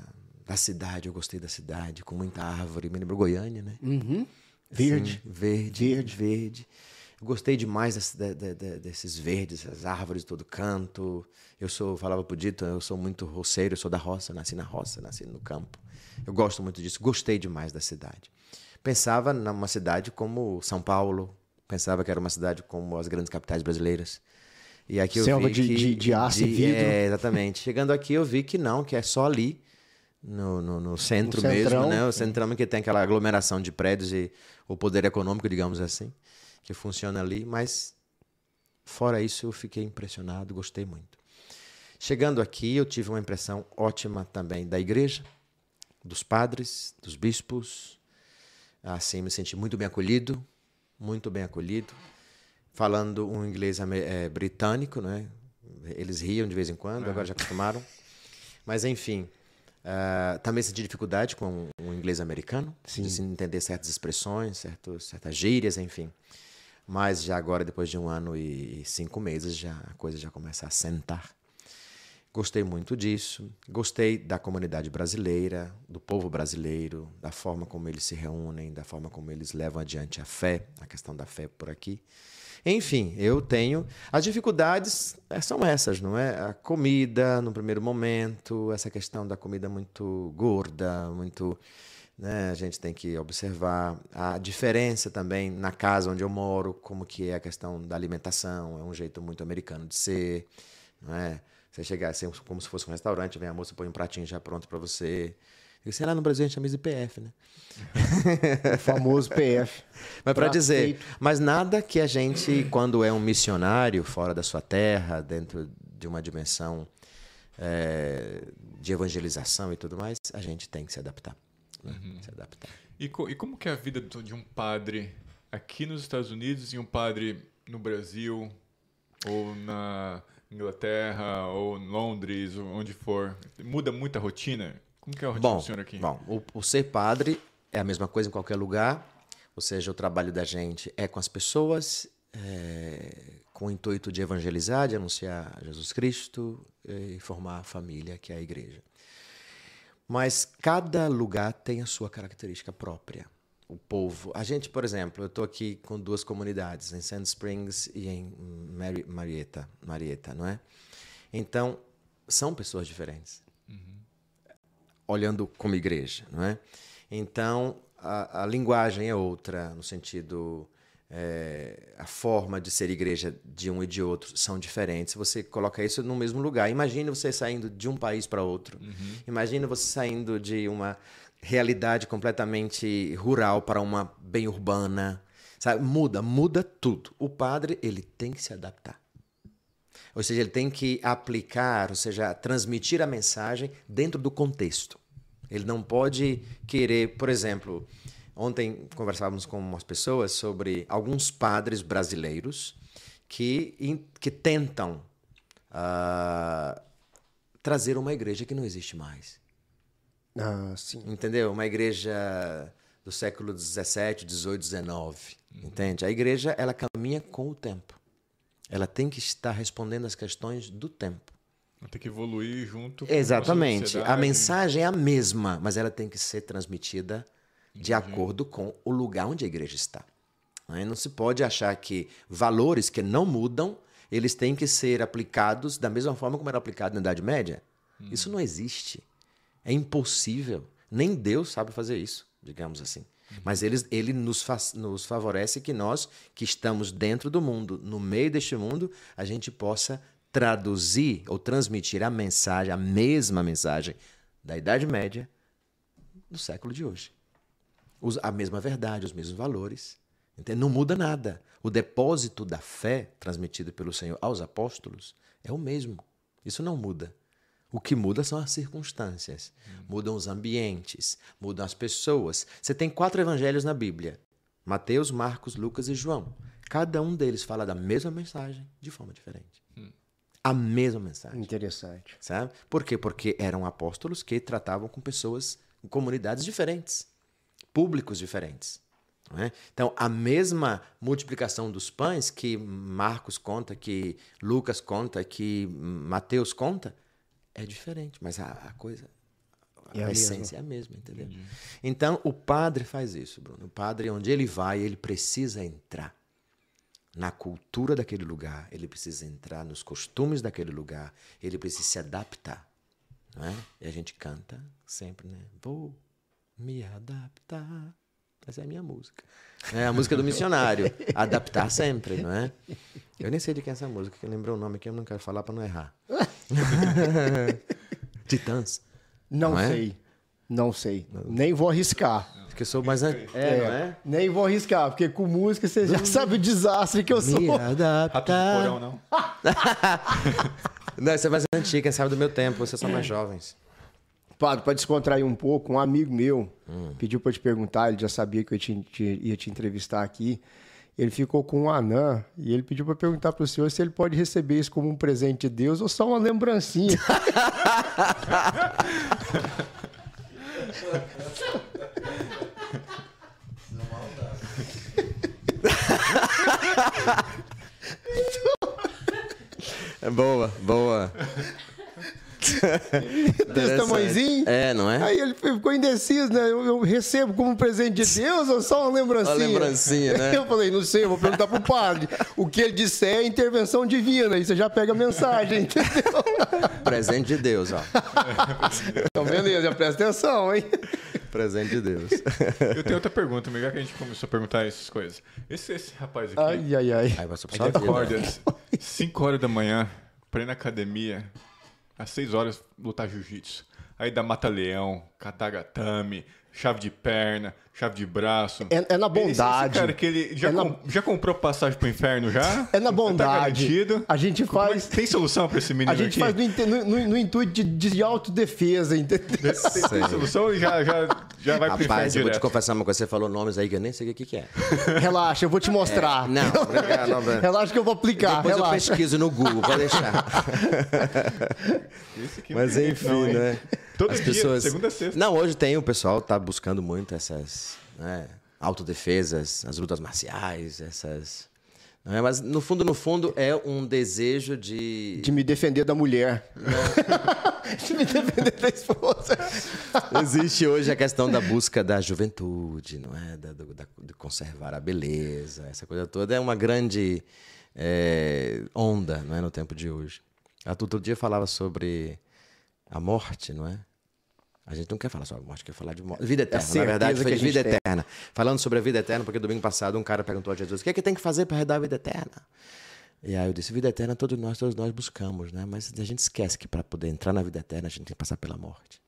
da cidade, eu gostei da cidade, com muita árvore. Me lembrou Goiânia, né? Uhum. Verde. Sim, verde, Verde. verde. Eu Gostei demais desse- de- de- de- desses verdes, as árvores de todo canto. Eu sou, falava pro Dito, eu sou muito roceiro, eu sou da roça, nasci na roça, nasci no campo. Eu gosto muito disso, gostei demais da cidade. Pensava numa cidade como São Paulo, pensava que era uma cidade como as grandes capitais brasileiras. E aqui eu Selva vi de- que, de- de aço e vidro. É, exatamente. Chegando aqui eu vi que não, que é só ali no, no, no centro No mesmo, centrão. né? O centrão que tem aquela aglomeração de prédios e o poder econômico, digamos assim, que funciona ali. Mas fora isso, eu fiquei impressionado, gostei muito. Chegando aqui, eu tive uma impressão ótima também da igreja, dos padres, dos bispos. Assim, me senti muito bem acolhido, muito bem acolhido. Falando um inglês eh, britânico, né? Eles riam de vez em quando, agora já acostumaram. Mas, enfim, ah, também senti dificuldade com o inglês americano, de se entender certas expressões, certos, certas gírias, enfim. Mas já agora, depois de um ano e cinco meses, já a coisa já começa a sentar. Gostei muito disso. Gostei da comunidade brasileira, do povo brasileiro, da forma como eles se reúnem, da forma como eles levam adiante a fé, a questão da fé por aqui. Enfim, eu tenho. As dificuldades eh, são essas, não é? A comida, no primeiro momento, essa questão da comida muito gorda, muito. Né? A gente tem que observar a diferença também na casa onde eu moro, como que é a questão da alimentação, é um jeito muito americano de ser, não é? Você chegar assim, como se fosse um restaurante, vem a moça põe um pratinho já pronto para você. E sei lá, no Brasil a gente chama isso de PF, né? O famoso PF. Mas para dizer, feito. mas nada que a gente, quando é um missionário fora da sua terra, dentro de uma dimensão eh, de evangelização e tudo mais, a gente tem que se adaptar. né? Se adaptar. E, co- e como que é a vida de um padre aqui nos Estados Unidos e um padre no Brasil ou na Inglaterra ou Londres ou onde for? Muda muito a rotina? Como que é a rotina Bom, do senhor aqui? bom o, o ser padre é a mesma coisa em qualquer lugar, ou seja, o trabalho da gente é com as pessoas, é, com o intuito de evangelizar, de anunciar Jesus Cristo e formar a família, que é a igreja. Mas cada lugar tem a sua característica própria. O povo. A gente, por exemplo, eu estou aqui com duas comunidades, em Sand Springs e em Mari Marietta, Marietta, não é? Então, são pessoas diferentes. Uhum. Olhando como igreja, não é? Então, a, a linguagem é outra, no sentido é, a forma de ser igreja de um e de outro são diferentes. Você coloca isso no mesmo lugar. Imagine você saindo de um país para outro. Uhum. Imagine você saindo de uma realidade completamente rural para uma bem urbana. Sabe? Muda, muda tudo. O padre ele tem que se adaptar. Ou seja, ele tem que aplicar, ou seja, transmitir a mensagem dentro do contexto. Ele não pode querer, por exemplo, Ontem conversávamos com umas pessoas sobre alguns padres brasileiros que, que tentam uh, trazer uma igreja que não existe mais. Ah, sim. Entendeu? Uma igreja do século 17, 18, 19. Entende? A igreja ela caminha com o tempo. Ela tem que estar respondendo às questões do tempo. Ela tem que evoluir junto. Exatamente. A, a mensagem é a mesma, mas ela tem que ser transmitida de uhum. acordo com o lugar onde a igreja está. Não se pode achar que valores que não mudam, eles têm que ser aplicados da mesma forma como era aplicado na Idade Média. Uhum. Isso não existe. É impossível. Nem Deus sabe fazer isso, digamos assim. Mas ele, ele nos, faz, nos favorece que nós, que estamos dentro do mundo, no meio deste mundo, a gente possa traduzir ou transmitir a mensagem, a mesma mensagem da Idade Média do século de hoje a mesma verdade, os mesmos valores. Entende? Não muda nada. O depósito da fé transmitido pelo Senhor aos apóstolos é o mesmo. Isso não muda. O que muda são as circunstâncias, hum. mudam os ambientes, mudam as pessoas. Você tem quatro evangelhos na Bíblia: Mateus, Marcos, Lucas e João. Cada um deles fala da mesma mensagem de forma diferente. Hum. A mesma mensagem. Interessante. Sabe? Por quê? Porque eram apóstolos que tratavam com pessoas, com comunidades diferentes públicos diferentes. É? Então, a mesma multiplicação dos pães que Marcos conta, que Lucas conta, que Mateus conta, é diferente, mas a, a coisa, a, é a essência é a mesma, entendeu? Entendi. Então, o padre faz isso, Bruno. O padre, onde ele vai, ele precisa entrar na cultura daquele lugar, ele precisa entrar nos costumes daquele lugar, ele precisa se adaptar. Não é? E a gente canta sempre, né? Vou me adaptar. Essa é a minha música. É a música do missionário. Adaptar sempre, não é? Eu nem sei de quem é essa música, que lembrou o nome aqui, eu não quero falar para não errar. Titãs. Não, não é? sei. É? Não sei. Nem vou arriscar. Porque eu sou mais. É, é, não é? Nem vou arriscar, porque com música você já sabe o desastre que eu sou. Me adaptar. Porão, não? não, você é mais antiga, sabe do meu tempo, vocês são mais jovens. Padre, para descontrair um pouco, um amigo meu hum. pediu para te perguntar, ele já sabia que eu te, te, ia te entrevistar aqui. Ele ficou com um anã e ele pediu para perguntar para o senhor se ele pode receber isso como um presente de Deus ou só uma lembrancinha. É boa, boa. Desse tamanhozinho. É, não é? Aí ele ficou indeciso, né? Eu, eu, recebo como um presente de Deus ou só uma lembrancinha? Uma lembrancinha, né? Eu falei, não sei, eu vou perguntar pro padre. O que ele disser é intervenção divina, aí você já pega a mensagem, entendeu? Presente de Deus, ó. Então, beleza, já presta atenção, hein? Presente de Deus. Eu tenho outra pergunta, melhor que a gente começou a perguntar essas coisas. Esse, esse rapaz aqui. Ai, ai, ai. Aí vai ele acorda 5 horas da manhã, para ir na academia, às 6 horas lutar jiu-jitsu. Aí dá mata-leão, katagatame, chave de perna, chave de braço. É, é na bondade. Esse cara que ele já, é com, já comprou passagem pro inferno já? É na tá bondade. Tá a gente faz. Tem solução para esse menino? A gente aqui? faz no, no, no, intuito de, de autodefesa, entendeu? Tem, tem solução e já, já, já vai Rapaz, pro inferno. eu vou te confessar uma coisa. Você falou nomes aí que eu nem sei o que, que é. Relaxa, eu vou te mostrar. É, não, não, não, Relaxa que eu vou aplicar. Depois relaxa. eu pesquiso no Google, pode deixar. Mas enfim, não, né? Todo As dia, pessoas... segunda a sexta. Não, hoje tem, o pessoal tá buscando muito essas né, autodefesas, as lutas marciais, essas é? Mas no fundo, no fundo, é um desejo de. De me defender da mulher. de me defender da esposa. Existe hoje a questão da busca da juventude, não é? Da, do, da, de conservar a beleza, essa coisa toda é uma grande é, onda, não é? No tempo de hoje. A outro dia falava sobre a morte, não é? A gente não quer falar sobre morte, quer falar de morte. Vida eterna, na verdade, foi de vida tem. eterna. Falando sobre a vida eterna, porque domingo passado um cara perguntou a Jesus: o que é que tem que fazer para herdar a vida eterna? E aí eu disse: vida eterna todos nós, todos nós buscamos, né? Mas a gente esquece que para poder entrar na vida eterna a gente tem que passar pela morte.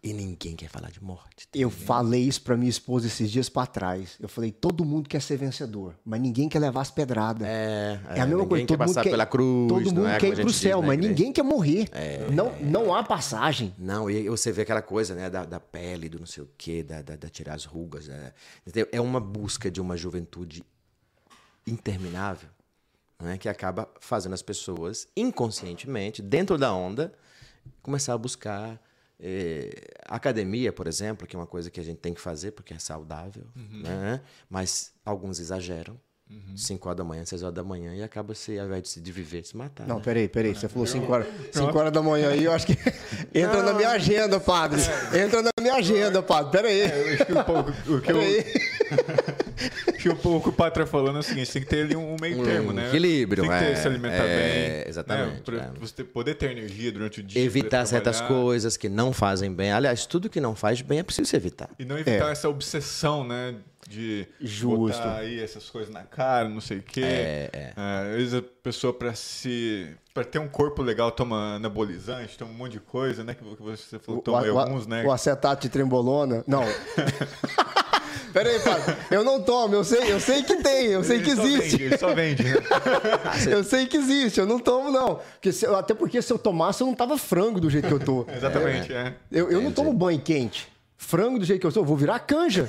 E ninguém quer falar de morte. Eu falei isso para minha esposa esses dias para trás. Eu falei, todo mundo quer ser vencedor, mas ninguém quer levar as pedradas. É, é, é a mesma coisa. Todo quer passar mundo pela cruz. Todo mundo é, quer ir pro céu, mas ninguém quer morrer. É, não, não há passagem. Não, e você vê aquela coisa, né, da, da pele, do não sei o quê, da, da, da tirar as rugas. É, é uma busca de uma juventude interminável, né, que acaba fazendo as pessoas inconscientemente, dentro da onda, começar a buscar é, academia, por exemplo, que é uma coisa que a gente tem que fazer porque é saudável, uhum. né? mas alguns exageram. 5 uhum. horas da manhã, 6 horas da manhã, e acaba se, ao invés de se de viver, se matar. Não, né? peraí, peraí. Você falou 5 horas, cinco horas da manhã aí, eu acho que entra não. na minha agenda, padre. É. Entra na minha agenda, padre. Peraí. É, eu acho que um pouco, o que eu, que o pouco o padre está falando é o seguinte: tem que ter ali um meio termo, um né? Equilíbrio, Tem que ter, é, se alimentar é, bem. Exatamente. Né? Para é. você poder ter energia durante o dia. Evitar certas coisas que não fazem bem. Aliás, tudo que não faz bem é preciso evitar. E não evitar é. essa obsessão, né? de Justo. botar aí essas coisas na cara, não sei o quê. É, é. é às vezes a pessoa para se para ter um corpo legal toma anabolizante, toma um monte de coisa, né? Que você falou, toma o, alguns, o, né? O acetato de trembolona. Não. Pera aí, padre. Eu não tomo, eu sei, eu sei que tem, eu sei ele que existe. Vende, ele só vende. Né? eu sei que existe, eu não tomo, não. Porque se, até porque se eu tomasse, eu não tava frango do jeito que eu tô. Exatamente, é. é. Eu, eu não tomo banho quente frango do jeito que eu sou, eu vou virar canja.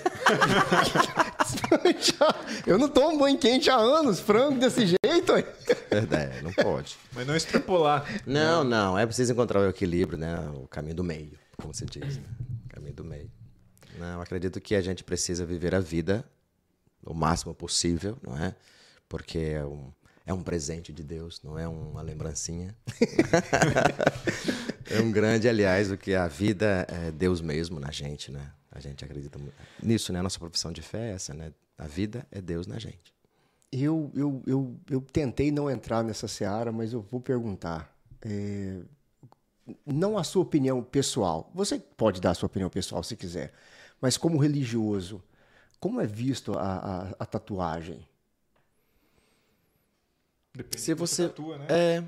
eu não tomo banho quente há anos, frango desse jeito. Verdade, não pode. Mas não extrapolar. Não, não, é preciso encontrar o equilíbrio, né? O caminho do meio, como se diz, né? O caminho do meio. Não, acredito que a gente precisa viver a vida o máximo possível, não é? Porque é um, é um presente de Deus, não é uma lembrancinha. é um grande, aliás, o que a vida é Deus mesmo na gente, né? A gente acredita nisso, né? A nossa profissão de fé é essa, né? A vida é Deus na gente. Eu, eu, eu, eu tentei não entrar nessa seara, mas eu vou perguntar. É, não a sua opinião pessoal. Você pode dar a sua opinião pessoal se quiser, mas como religioso, como é visto a, a, a tatuagem? Depende se você tatua, né? É.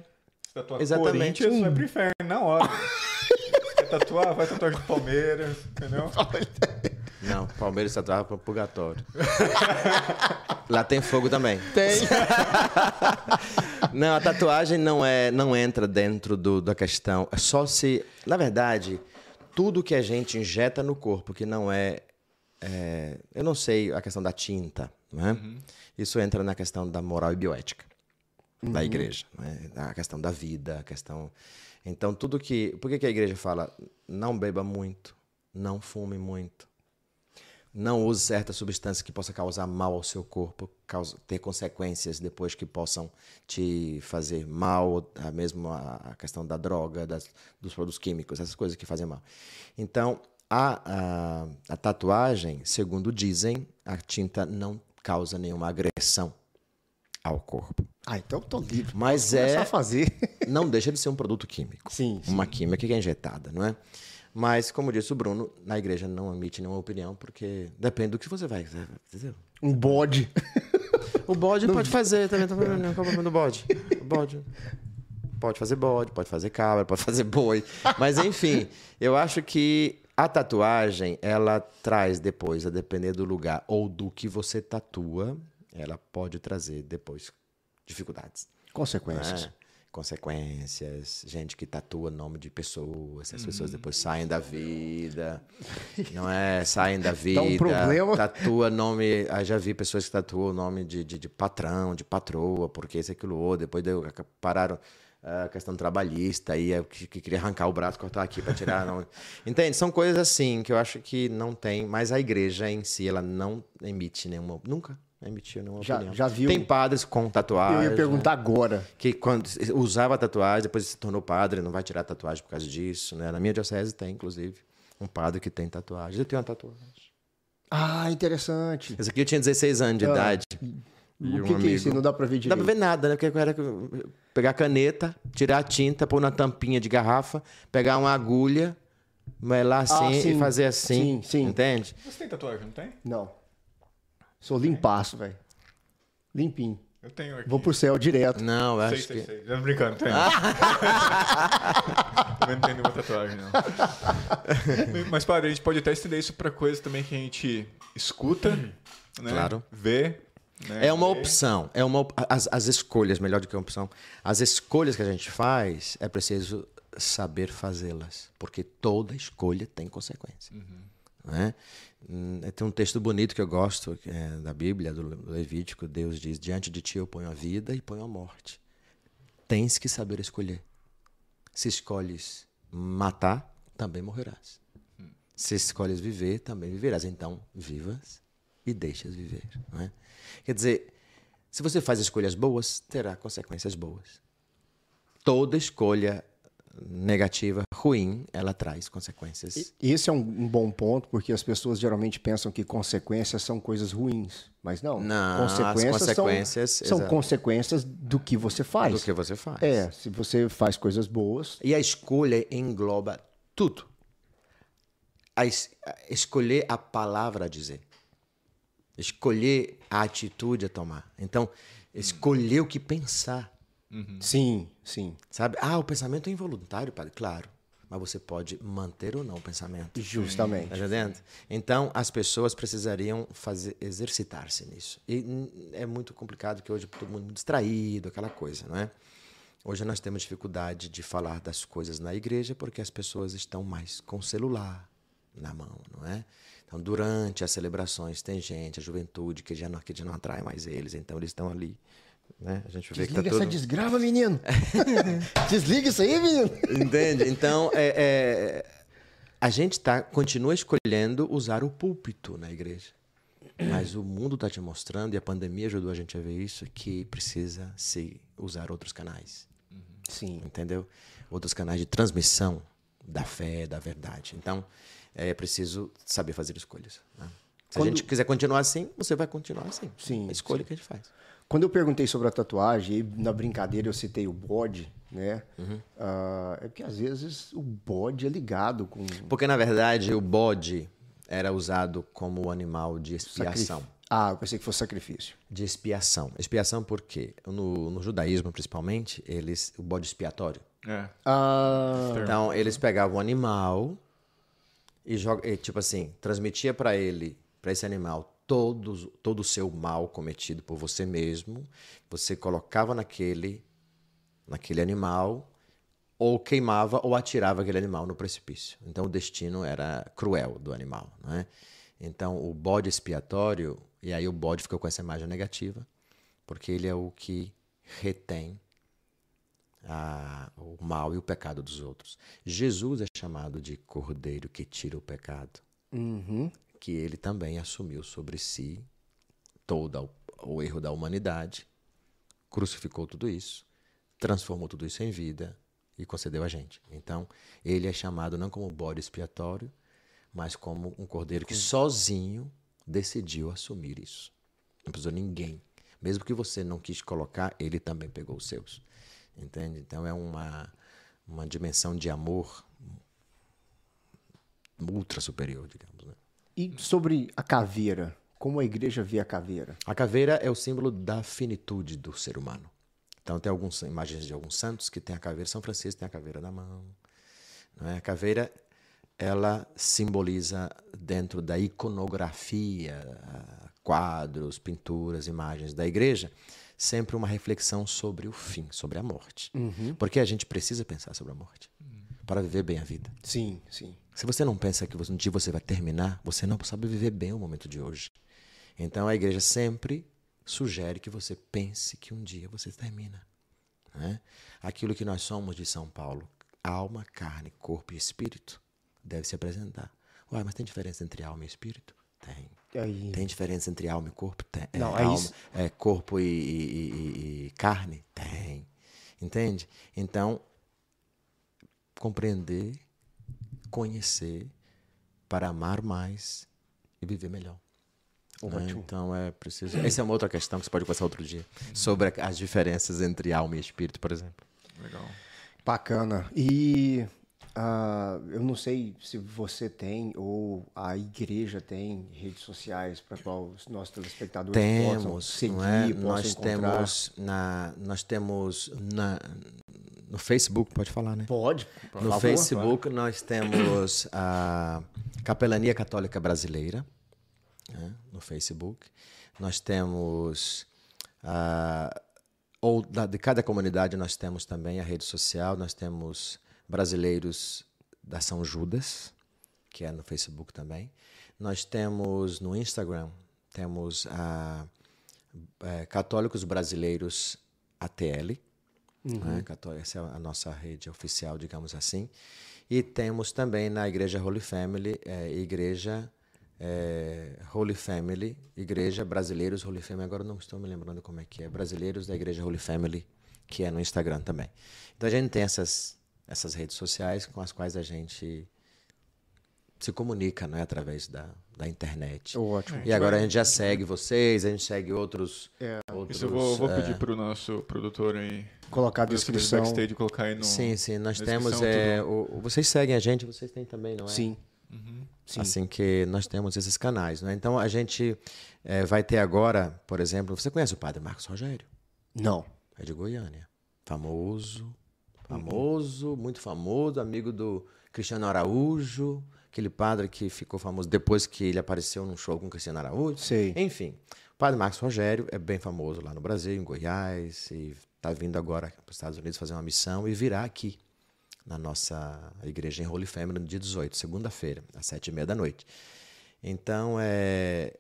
Se tatuar exatamente. Corinthians, vai pro inferno na hora. quer tatuar, vai tatuar de Palmeiras, entendeu? Não, Palmeiras tatuava pro purgatório. Lá tem fogo também. Tem. não, a tatuagem não é, não entra dentro do, da questão. É só se, na verdade, tudo que a gente injeta no corpo que não é, é eu não sei a questão da tinta, né? Uhum. Isso entra na questão da moral e bioética uhum. da igreja. Né? A questão da vida, a questão. Então, tudo que. Por que, que a igreja fala não beba muito, não fume muito, não use certa substância que possa causar mal ao seu corpo, causa, ter consequências depois que possam te fazer mal, a mesmo a, questão da droga, das, dos produtos químicos, essas coisas que fazem mal. Então, a, a, a tatuagem, segundo dizem, a tinta não causa nenhuma agressão ao corpo. Ah, então eu tô livre. Mas é. fazer. não deixa de ser um produto químico. Sim, sim. Uma química que é injetada, não é? Mas, como disse o Bruno, na igreja não emite nenhuma opinião, porque depende do que você vai. Entendeu? Um bode. O bode não... pode fazer também. Qual é o problema do bode? O bode. Pode fazer bode, pode fazer cabra, pode fazer boi. Mas, enfim, eu acho que a tatuagem, ela traz depois, a depender do lugar ou do que você tatua, ela pode trazer depois dificuldades. Consequências. É, consequências, gente que tatua nome de pessoas, as pessoas depois saem da vida, não é? Saem da vida, Dá um problema. tatua nome, ah, já vi pessoas que tatuam o nome de, de, de, patrão, de patroa, porque esse aquilo outro, depois deu, pararam a questão trabalhista, aí é que, que queria arrancar o braço, cortar aqui para tirar. Não. Entende? São coisas assim que eu acho que não tem, mas a igreja em si, ela não emite nenhuma, nunca emitiu nenhuma Já- opinião. já viu- Tem padres com tatuagem. Eu ia perguntar agora. Que quando usava tatuagem, depois se tornou padre, não vai tirar tatuagem por causa disso, né? Na minha diocese tem, inclusive, um padre que tem tatuagem. Eu tenho uma tatuagem. Ah, interessante. Esse aqui eu tinha 16 anos de Ah, idade. O E um que, que é isso? Não dá pra ver Não direito. dá pra ver nada, né? Porque era pegar a caneta, tirar a tinta, pôr na tampinha de garrafa, pegar uma agulha, melar assim Ah, sim. e fazer assim. Sim, sim. Entende? Você tem tatuagem, não tem? Não. Sou limpaço, velho. Limpinho. Eu tenho aqui. Vou pro céu direto. Não, eu Sei, acho sei, que. sei. Já não brincando, tem. Também não tem nenhuma tatuagem, não. Mas, padre, a gente pode até estender isso pra coisas também que a gente escuta, né? Claro. Vê. Né? É uma opção. É uma, as, as escolhas, melhor do que uma opção. As escolhas que a gente faz, é preciso saber fazê-las. Porque toda escolha tem consequência. Né? Hum, Tem um texto bonito que eu gosto é da Bíblia, do Levítico. Deus diz: Diante de ti eu ponho a vida e ponho a morte. Tens que saber escolher. Se escolhes matar, também morrerás. Se escolhes viver, também viverás. Então, vivas e deixas viver. Não é? Quer dizer, se você faz escolhas boas, terá consequências boas. Toda escolha negativa, ruim, ela traz consequências. E Esse é um, um bom ponto, porque as pessoas geralmente pensam que consequências são coisas ruins. Mas não. Não, as consequências, consequências, são, são consequências do que você faz. do que você faz. É, se você faz coisas boas. E a escolha engloba tudo. A es- a escolher a palavra a dizer. Escolher a atitude a tomar. Então, escolher o que pensar. Sim, sim. Sabe? Ah, o pensamento é involuntário, padre. Claro. Mas você pode manter ou não o pensamento. Justamente. Tá entendendo? Então, as pessoas precisariam fazer exercitar-se nisso. E é muito complicado que hoje todo mundo é distraído, aquela coisa, não é? Hoje nós temos dificuldade de falar das coisas na igreja porque as pessoas estão mais com o celular na mão, não é? Então, durante as celebrações, tem gente, a juventude, que já não, que já não atrai mais eles, então eles estão ali, né? A gente vê que Desliga tá essa desgrava, menino. Desliga isso aí, menino. Entende? Então, é, é, a gente tá, continua escolhendo usar o púlpito na igreja. Mas o mundo está te mostrando, e a pandemia ajudou a gente a ver isso, que precisa se usar outros canais. Sim. Entendeu? Outros canais de transmissão da fé, da verdade. Então, é preciso saber fazer escolhas. né? Se Quando- a gente quiser continuar assim, você vai continuar assim. Sim, a escolha que a gente faz. Quando eu perguntei sobre a tatuagem, e na brincadeira eu citei o bode, né? Uhum. Ah, é porque às vezes o bode é ligado com. Porque, na verdade, o bode era usado como animal de expiação. sacrifício. Ah, eu pensei que fosse sacrifício. De expiação. Expiação por quê? No, no judaísmo, principalmente, eles o bode expiatório. É. Ah, Então, eles pegavam o animal e, joga, e tipo assim, transmitia para ele, para esse animal, todo, todo o seu mal cometido por você mesmo. Você colocava naquele, naquele animal, ou queimava ou atirava aquele animal no precipício. Então, o destino era cruel do animal. Né? Então, o bode expiatório, e aí o bode ficou com essa imagem negativa, porque ele é o que retém a- o mal e o pecado dos outros. Jesus é chamado de cordeiro que tira o pecado, uhum. Que ele também assumiu sobre si todo o, erro da humanidade, crucificou tudo isso, transformou tudo isso em vida e concedeu a gente. Então, ele é chamado não como bode expiatório, mas como um cordeiro que sozinho decidiu assumir isso. Não precisou ninguém. Mesmo que você não quis colocar, ele também pegou os seus. Entende? Então é uma, uma dimensão de amor ultra superior, digamos. Né? E sobre a caveira? Como a igreja vê a caveira? A caveira é o símbolo da finitude do ser humano. Então tem algumas imagens de alguns santos que tem a caveira. São Francisco tem a caveira na mão. Não é? A caveira ela simboliza dentro da iconografia, quadros, pinturas, imagens da igreja, sempre uma reflexão sobre o fim, sobre a morte. Porque a gente precisa pensar sobre a morte para viver bem a vida. Sim, sim. Se você não pensa que um dia você vai terminar, você não sabe viver bem o momento de hoje. Então a igreja sempre sugere que você pense que um dia você termina. Né? Aquilo que nós somos de São Paulo, alma, carne, corpo e espírito, deve se apresentar. Uai, mas tem diferença entre alma e espírito? Tem. Aí. Tem diferença entre alma e corpo? Tem. Não, é, é alma, isso. é corpo e, e- e- e carne? Tem. Entende? Então, compreender, conhecer, para amar mais e viver melhor. né? Então é preciso. Essa é uma outra questão que você pode conversar outro dia sobre as diferenças entre alma e espírito, por exemplo. Legal. Bacana. E ah, eu não sei se você tem ou a igreja tem redes sociais para qual os nossos telespectadores possam Temos, seguir, não é? possam Nós encontrar. temos na, nós temos na, no Facebook, pode falar, né? Pode, No favor. Facebook nós temos a Capelania Católica Brasileira, né, no Facebook. Nós temos a ou da- de cada comunidade nós temos também a rede social, nós temos brasileiros da São Judas, que é no Facebook também. Nós temos no Instagram, temos a é, Católicos Brasileiros ATL, né, cató- essa é a nossa rede oficial, digamos assim. E temos também na Igreja Holy Family, é, Igreja é, Holy Family, Igreja Brasileiros Holy Family, agora não estou me lembrando como é que é, Brasileiros da Igreja Holy Family, que é no Instagram também. Então a gente tem essas, essas redes sociais com as quais a gente se comunica né, através da, da internet. Ótimo. E agora a gente já segue vocês, a gente segue outros. outros Isso eu vou, vou é, pedir pro nosso produtor aí. Colocar a descrição. Backstage colocar aí no. Sim, sim, nós temos. É, o- o- vocês seguem a gente, vocês têm também, não é? Sim. Sim. Assim que nós temos esses canais. Né? Então a gente é, vai ter agora, por exemplo, você conhece o padre Marcos Rogério? Não. É de Goiânia. Famoso, famoso, muito famoso, amigo do Cristiano Araújo, aquele padre que ficou famoso depois que ele apareceu num show com o Cristiano Araújo. Sei. Enfim, o padre Marcos Rogério é bem famoso lá no Brasil, em Goiás, e está vindo agora para os Estados Unidos fazer uma missão e virá aqui na nossa igreja em Holy Family no dia 18, segunda-feira, às sete e meia da noite. Então, é,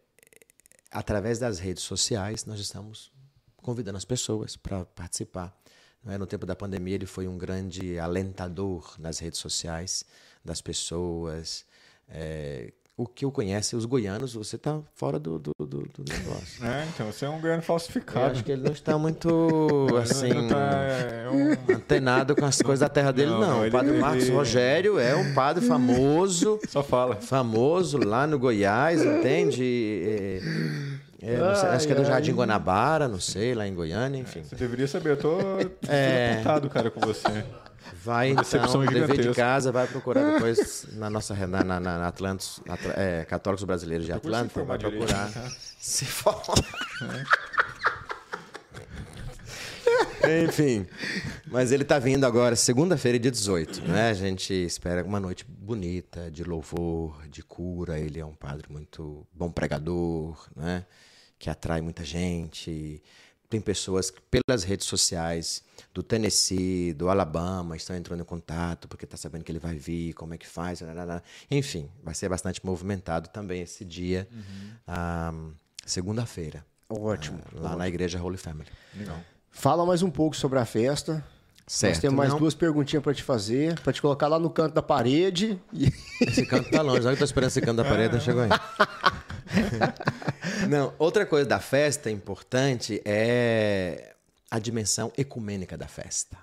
através das redes sociais, nós estamos convidando as pessoas para participar. Não é? No tempo da pandemia, ele foi um grande alentador nas redes sociais das pessoas. É, o que eu conheço, os goianos, você está fora do, do, do, do negócio. É, então, você é um goiano Eu falsificado. acho que ele não está muito, assim, tá, é antenado com as coisas da terra dele, Não, não. o padre ele- Marcos Rogério é um padre famoso, Só fala. famoso lá no Goiás, entende? É, é, sei, acho que é do Ai, Jardim ai. Guanabara, não sei, lá em Goiânia, enfim. Você deveria saber, eu tô É. apontado, cara, com você. Vai então, decepção dever de casa, vai procurar depois na nossa na, na, na Atlantis, Atla- é, Católicos Brasileiros de Atlanta, vai direito, procurar. né? Se for. Enfim, mas ele está vindo agora, segunda-feira, dia 18, né? A gente espera uma noite bonita, de louvor, de cura. Ele é um padre muito bom pregador, né? Que atrai muita gente. Tem pessoas que, pelas redes sociais do Tennessee, do Alabama, estão entrando em contato porque está sabendo que ele vai vir, como é que faz, enfim, vai ser bastante movimentado também esse dia, ah, segunda-feira, Ótimo. ah, lá na igreja Holy Family. Legal. Fala mais um pouco sobre a festa. Nós Certo, temos mais não? duas perguntinhas para te fazer, para te colocar lá no canto da parede. E... Esse canto tá longe, eu tô esperando esse canto da parede, não chegou aí. Não, outra coisa da festa importante é a dimensão ecumênica da festa.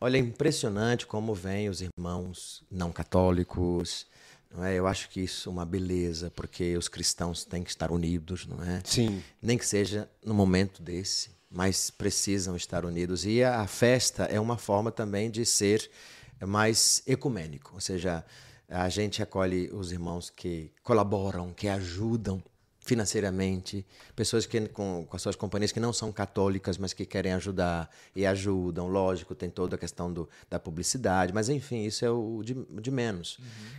Olha, é impressionante como vêm os irmãos não católicos, não é? Eu acho que isso é uma beleza, porque os cristãos têm que estar unidos, não é? Sim. Nem que seja no momento desse, mas precisam estar unidos. E a festa é uma forma também de ser mais ecumênico, ou seja, a gente acolhe os irmãos que colaboram, que ajudam financeiramente, pessoas que com, com as suas companhias que não são católicas, mas que querem ajudar e ajudam. Lógico, tem toda a questão do, da publicidade, mas enfim, isso é o de, de menos.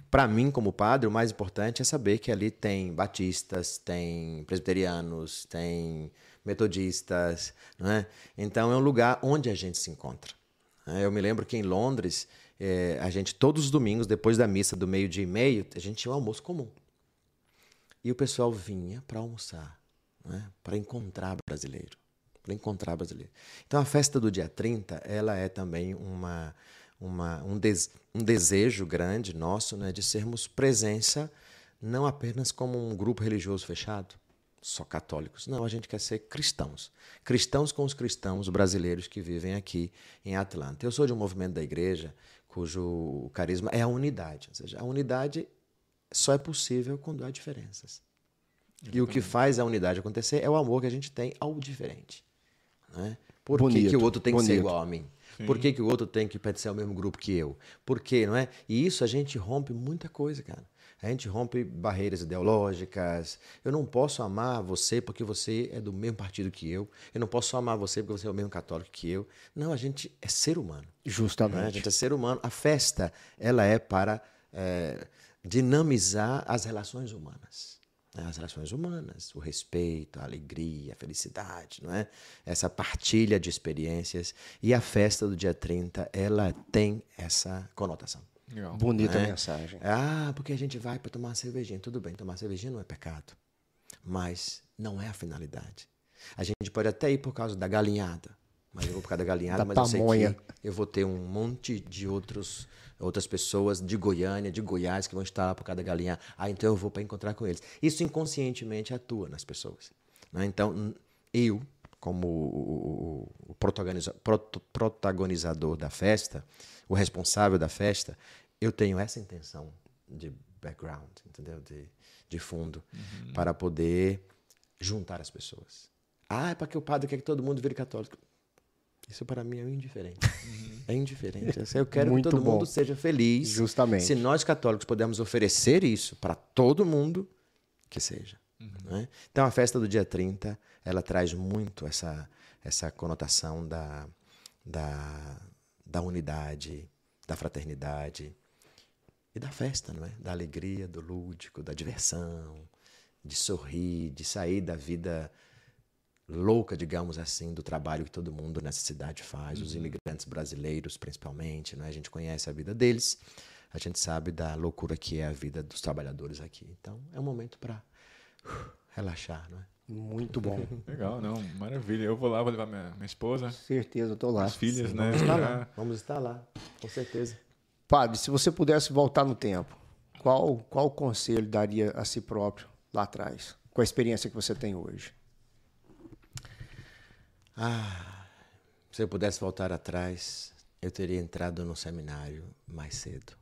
Para mim, como padre, o mais importante é saber que ali tem batistas, tem presbiterianos, tem metodistas, não é? Então é um lugar onde a gente se encontra. né? Eu me lembro que em Londres, eh, a gente todos os domingos, depois da missa do meio-dia e meio, a gente tinha um almoço comum. E o pessoal vinha para almoçar, né? para encontrar brasileiro. Para encontrar brasileiro. Então a festa do dia 30, ela é também uma, uma, um, des, um desejo grande nosso né? de sermos presença não apenas como um grupo religioso fechado, só católicos. Não, a gente quer ser cristãos. Cristãos com os cristãos brasileiros que vivem aqui em Atlanta. Eu sou de um movimento da igreja cujo carisma é a unidade. Ou seja, a unidade só é possível quando há diferenças. E o que faz a unidade acontecer é o amor que a gente tem ao diferente. Né? Por Bonito, que, que o outro tem que ser bonito. igual a mim? Por que, que o outro tem que pertencer ao mesmo grupo que eu? Por quê, não é? E isso a gente rompe muita coisa, cara. A gente rompe barreiras ideológicas. Eu não posso amar você porque você é do mesmo partido que eu. Eu não posso amar você porque você é o mesmo católico que eu. Não, a gente é ser humano. Né? A Justamente. gente é ser humano. A festa, ela é para é, dinamizar as relações humanas. né? As relações humanas, o respeito, a alegria, a felicidade, não é? Essa partilha de experiências. E a festa do dia 30, ela tem essa conotação. Legal. Bonita né? mensagem. Ah, porque a gente vai para tomar uma cervejinha. Tudo bem, tomar cervejinha não é pecado. Mas não é a finalidade. A gente pode até ir por causa da galinhada. Mas eu vou por causa da galinhada, Da mas eu pamonha. sei que eu vou ter um monte de outros, outras pessoas de Goiânia, de Goiás, que vão estar lá por causa da galinha. Ah, então eu vou para encontrar com eles. Isso inconscientemente atua nas pessoas. né? Então, eu, como o, o- o protagoniza- protagonizador da festa, o responsável da festa, eu tenho essa intenção de background, entendeu? De, de fundo, para poder juntar as pessoas. Ah, é para que o padre quer que todo mundo vire católico. Isso para mim é indiferente. É indiferente. Eu quero Muito que todo bom. mundo seja feliz. Justamente. Se nós católicos pudermos oferecer isso para todo mundo, que seja. né? Então a festa do dia 30, ela traz muito essa, essa conotação da, da, da unidade, da fraternidade e da festa, não é? Da alegria, do lúdico, da diversão, de sorrir, de sair da vida louca, digamos assim, do trabalho que todo mundo nessa cidade faz, os imigrantes brasileiros principalmente, né? A gente conhece a vida deles, a gente sabe da loucura que é a vida dos trabalhadores aqui. Então, é um momento para relaxar, não é? Muito bom. Legal, não, maravilha. Eu vou lá, vou levar minha, minha esposa, Certeza, eu tô lá. as filhas, né? Vamos estar lá, vamos estar lá, com certeza. Padre, se você pudesse voltar no tempo, qual, qual conselho daria a si próprio lá atrás, com a experiência que você tem hoje? Ah, se eu pudesse voltar atrás, eu teria entrado no seminário mais cedo.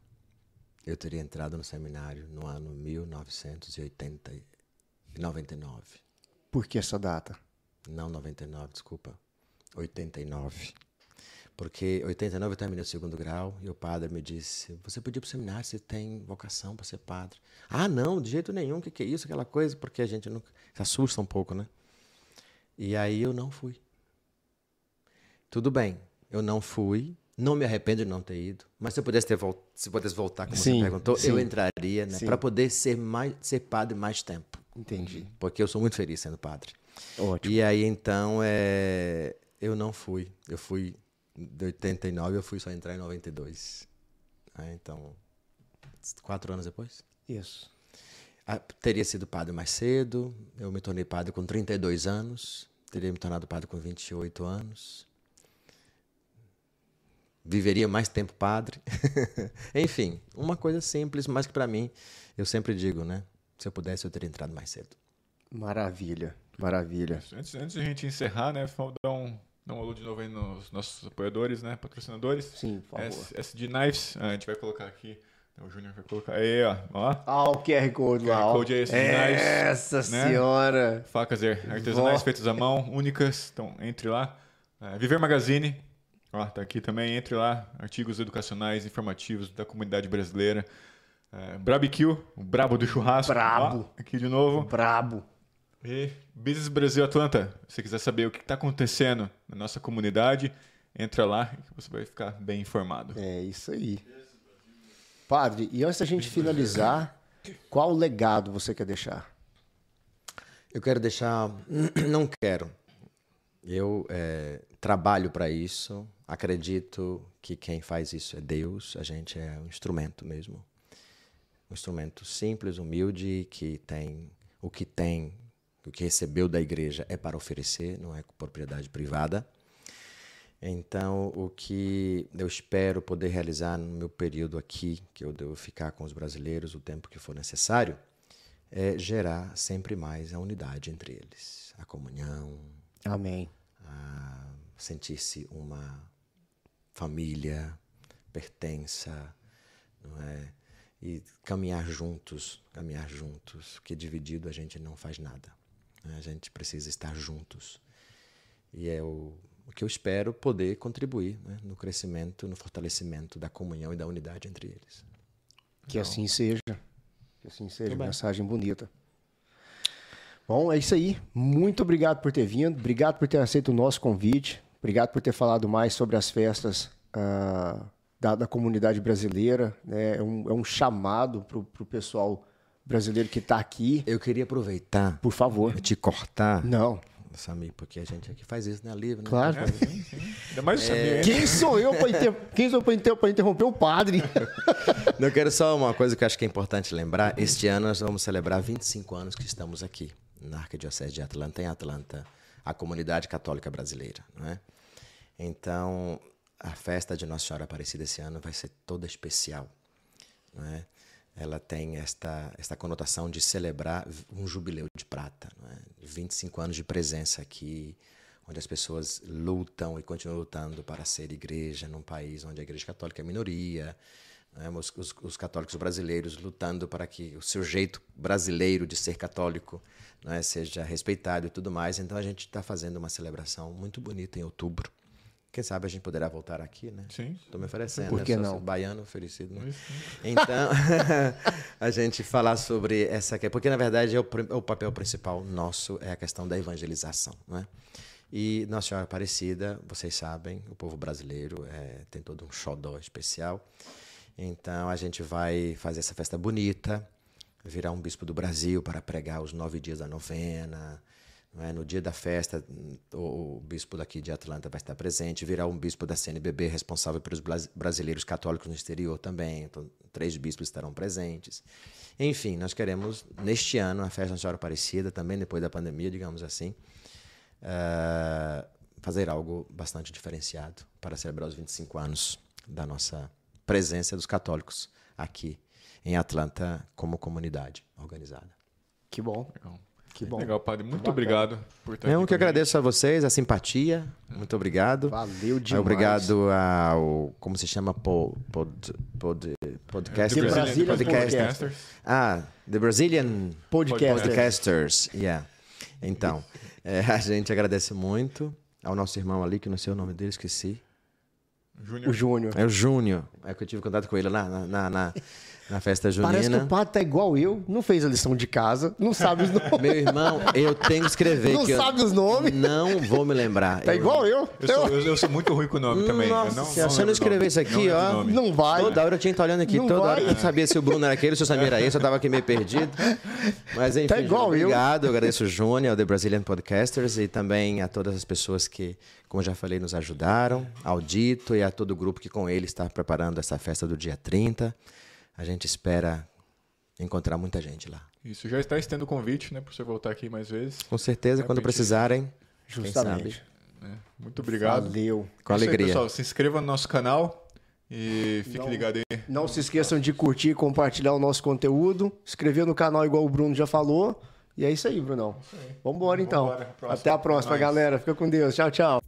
Eu teria entrado no seminário no ano 1999. Por que essa data? Não 99, desculpa. 89. Porque 89 eu terminei o segundo grau e o padre me disse: Você podia ir para o seminário, você tem vocação para ser padre. Ah, não, de jeito nenhum, o que, que é isso, aquela coisa? Porque a gente nunca, se assusta um pouco, né? E aí eu não fui. Tudo bem, eu não fui, não me arrependo de não ter ido, mas se eu pudesse, ter vol se pudesse voltar, como Sim, você perguntou, sim. eu entraria, né? Para poder ser, mais, ser padre mais tempo. Entendi. Porque eu sou muito feliz sendo padre. Ótimo. E aí então é, eu não fui. Eu fui de 89, eu fui só entrar em 92. Ah, então, quatro anos depois? Isso. Ah, teria sido padre mais cedo. Eu me tornei padre com 32 anos. Teria me tornado padre com 28 anos. Viveria mais tempo padre. Enfim, uma coisa simples, mas que para mim, eu sempre digo, né? Se eu pudesse, eu teria entrado mais cedo. Maravilha, maravilha. Antes, antes de a gente encerrar, né, vamos dar um, dar um alô de novo aí nos nossos apoiadores, né, patrocinadores. Sim, por favor. S- SD Knives, ah, a gente vai colocar aqui, o Júnior vai colocar aí, ó, ó. Ah, o QR Code lá. QR. Code é esse de nós, Essa né? senhora. Facas artesanais Vó. feitas à mão, únicas, então entre lá. É, Viver Magazine, ó, tá aqui também, entre lá, artigos educacionais, informativos da comunidade brasileira. É, BrabQ, o brabo do churrasco. Brabo. ó, aqui de novo. Brabo. E Business Brasil Atlanta, se você quiser saber o que está acontecendo na nossa comunidade, entra lá que você vai ficar bem informado. É isso aí. Padre, e antes da gente finalizar, qual legado você quer deixar? Eu quero deixar. Não quero. Eu eh, trabalho para isso. Acredito que quem faz isso é Deus. A gente é um instrumento mesmo. Um instrumento simples, humilde, que tem o que tem, o que recebeu da igreja é para oferecer, não é propriedade privada. Então, o que eu espero poder realizar no meu período aqui, que eu devo ficar com os brasileiros o tempo que for necessário, é gerar sempre mais a unidade entre eles, a comunhão, Amém. a sentir-se uma família, pertença, não é? E caminhar juntos, caminhar juntos, porque dividido a gente não faz nada. né? A gente precisa estar juntos. E é o, o que eu espero poder contribuir né? no crescimento, no fortalecimento da comunhão e da unidade entre eles. Que assim seja. Que assim seja. Mensagem bonita. Bom, é isso aí. Muito obrigado por ter vindo. Obrigado por ter aceito o nosso convite. Obrigado por ter falado mais sobre as festas ah, da, da comunidade brasileira. né? É, um, é um chamado para o pessoal brasileiro que está aqui. Eu queria aproveitar, Por favor. te cortar, Não. Samir, porque a gente aqui faz isso, né? Livre, né? Claro. Ainda mais o Samir, hein? Quem sou eu para inter... Quem sou eu pra inter- pra interromper o padre? Eu quero só uma coisa que eu acho que é importante lembrar. Este ano nós vamos celebrar 25 anos que estamos aqui, na Arquidiocese de Atlanta, em Atlanta, a comunidade católica brasileira. Não é? Então, a festa de Nossa Senhora Aparecida esse ano vai ser toda especial. Não é? Ela tem esta, esta conotação de celebrar um jubileu de prata. Não é? 25 anos de presença aqui, onde as pessoas lutam e continuam lutando para ser igreja num país onde a igreja católica é minoria, né? os, os, os católicos brasileiros lutando para que o seu jeito brasileiro de ser católico né, seja respeitado e tudo mais. Então a gente está fazendo uma celebração muito bonita em outubro. Quem sabe a gente poderá voltar aqui, né? Sim. Estou me oferecendo. Por né? que Sou não? Baiano oferecido. Né? Então, a gente falar sobre essa que porque na verdade é o, prim- o papel principal nosso é a questão da evangelização, não é? E Nossa Senhora Aparecida, vocês sabem, o povo brasileiro é, tem todo um xodó especial. Então a gente vai fazer essa festa bonita, virar um bispo do Brasil para pregar os nove dias da novena. Não é? No dia da festa, o, bispo daqui de Atlanta vai estar presente, virar um bispo da CNBB responsável pelos brasileiros católicos no exterior também. Então, três bispos estarão presentes. Enfim, nós queremos, neste ano, a festa da Senhora Aparecida, também depois da pandemia, digamos assim, eh, fazer algo bastante diferenciado para celebrar os 25 anos da nossa presença dos católicos aqui em Atlanta como comunidade organizada. Que bom. Que bom. Legal, padre. Muito obrigado por estar Eu aqui que agradeço a vocês, a simpatia. Muito obrigado. Valeu demais. Obrigado ao. Como se chama? Po- Pod, pod, podcast, The Brazilian Podcasters. Ah, The Brazilian Podcast. Podcasters. Yeah. Então, é, a gente agradece muito ao nosso irmão ali, que não sei o nome dele, esqueci. Júnior. O Júnior. É o Júnior. É que eu tive contato com ele lá na, na, na, na festa Parece que junina. o padre tá igual eu, não fez a lição de casa, não sabe os nomes. Meu irmão, eu tenho que escrever Não que eu sabe os nomes? Não vou me lembrar. Tá Eu- igual eu. Eu sou, eu, eu sou muito ruim com o nome também. Eu Nossa não, Senhora, se eu lembro não escrever isso aqui, Não ó. Não vai. Toda hora eu tinha que estar olhando aqui, Não toda vai. hora eu não sabia se o Bruno era aquele, se o Samir era esse, eu tava aqui meio perdido. Mas enfim, Tá igual eu. obrigado, eu agradeço o Júnior, ao The Brazilian Podcasters e também a todas as pessoas que, como eu já falei, nos ajudaram, ao Dito e a todo o grupo que com ele está preparando essa festa do dia 30. A gente espera encontrar muita gente lá. Isso, já está estendo o convite, né, para você voltar aqui mais vezes. Com certeza, quando Repente. precisarem, Justamente. Muito obrigado. Valeu. com É isso aí, alegria. pessoal, se inscreva no nosso canal e fique Não. ligado aí. Não se esqueçam de curtir e compartilhar o nosso conteúdo. Inscrever no canal, igual o Bruno já falou. E é isso aí, Brunão. Vambora então. Vambora. Até a próxima, Nós. galera. Fica com Deus. Tchau, tchau.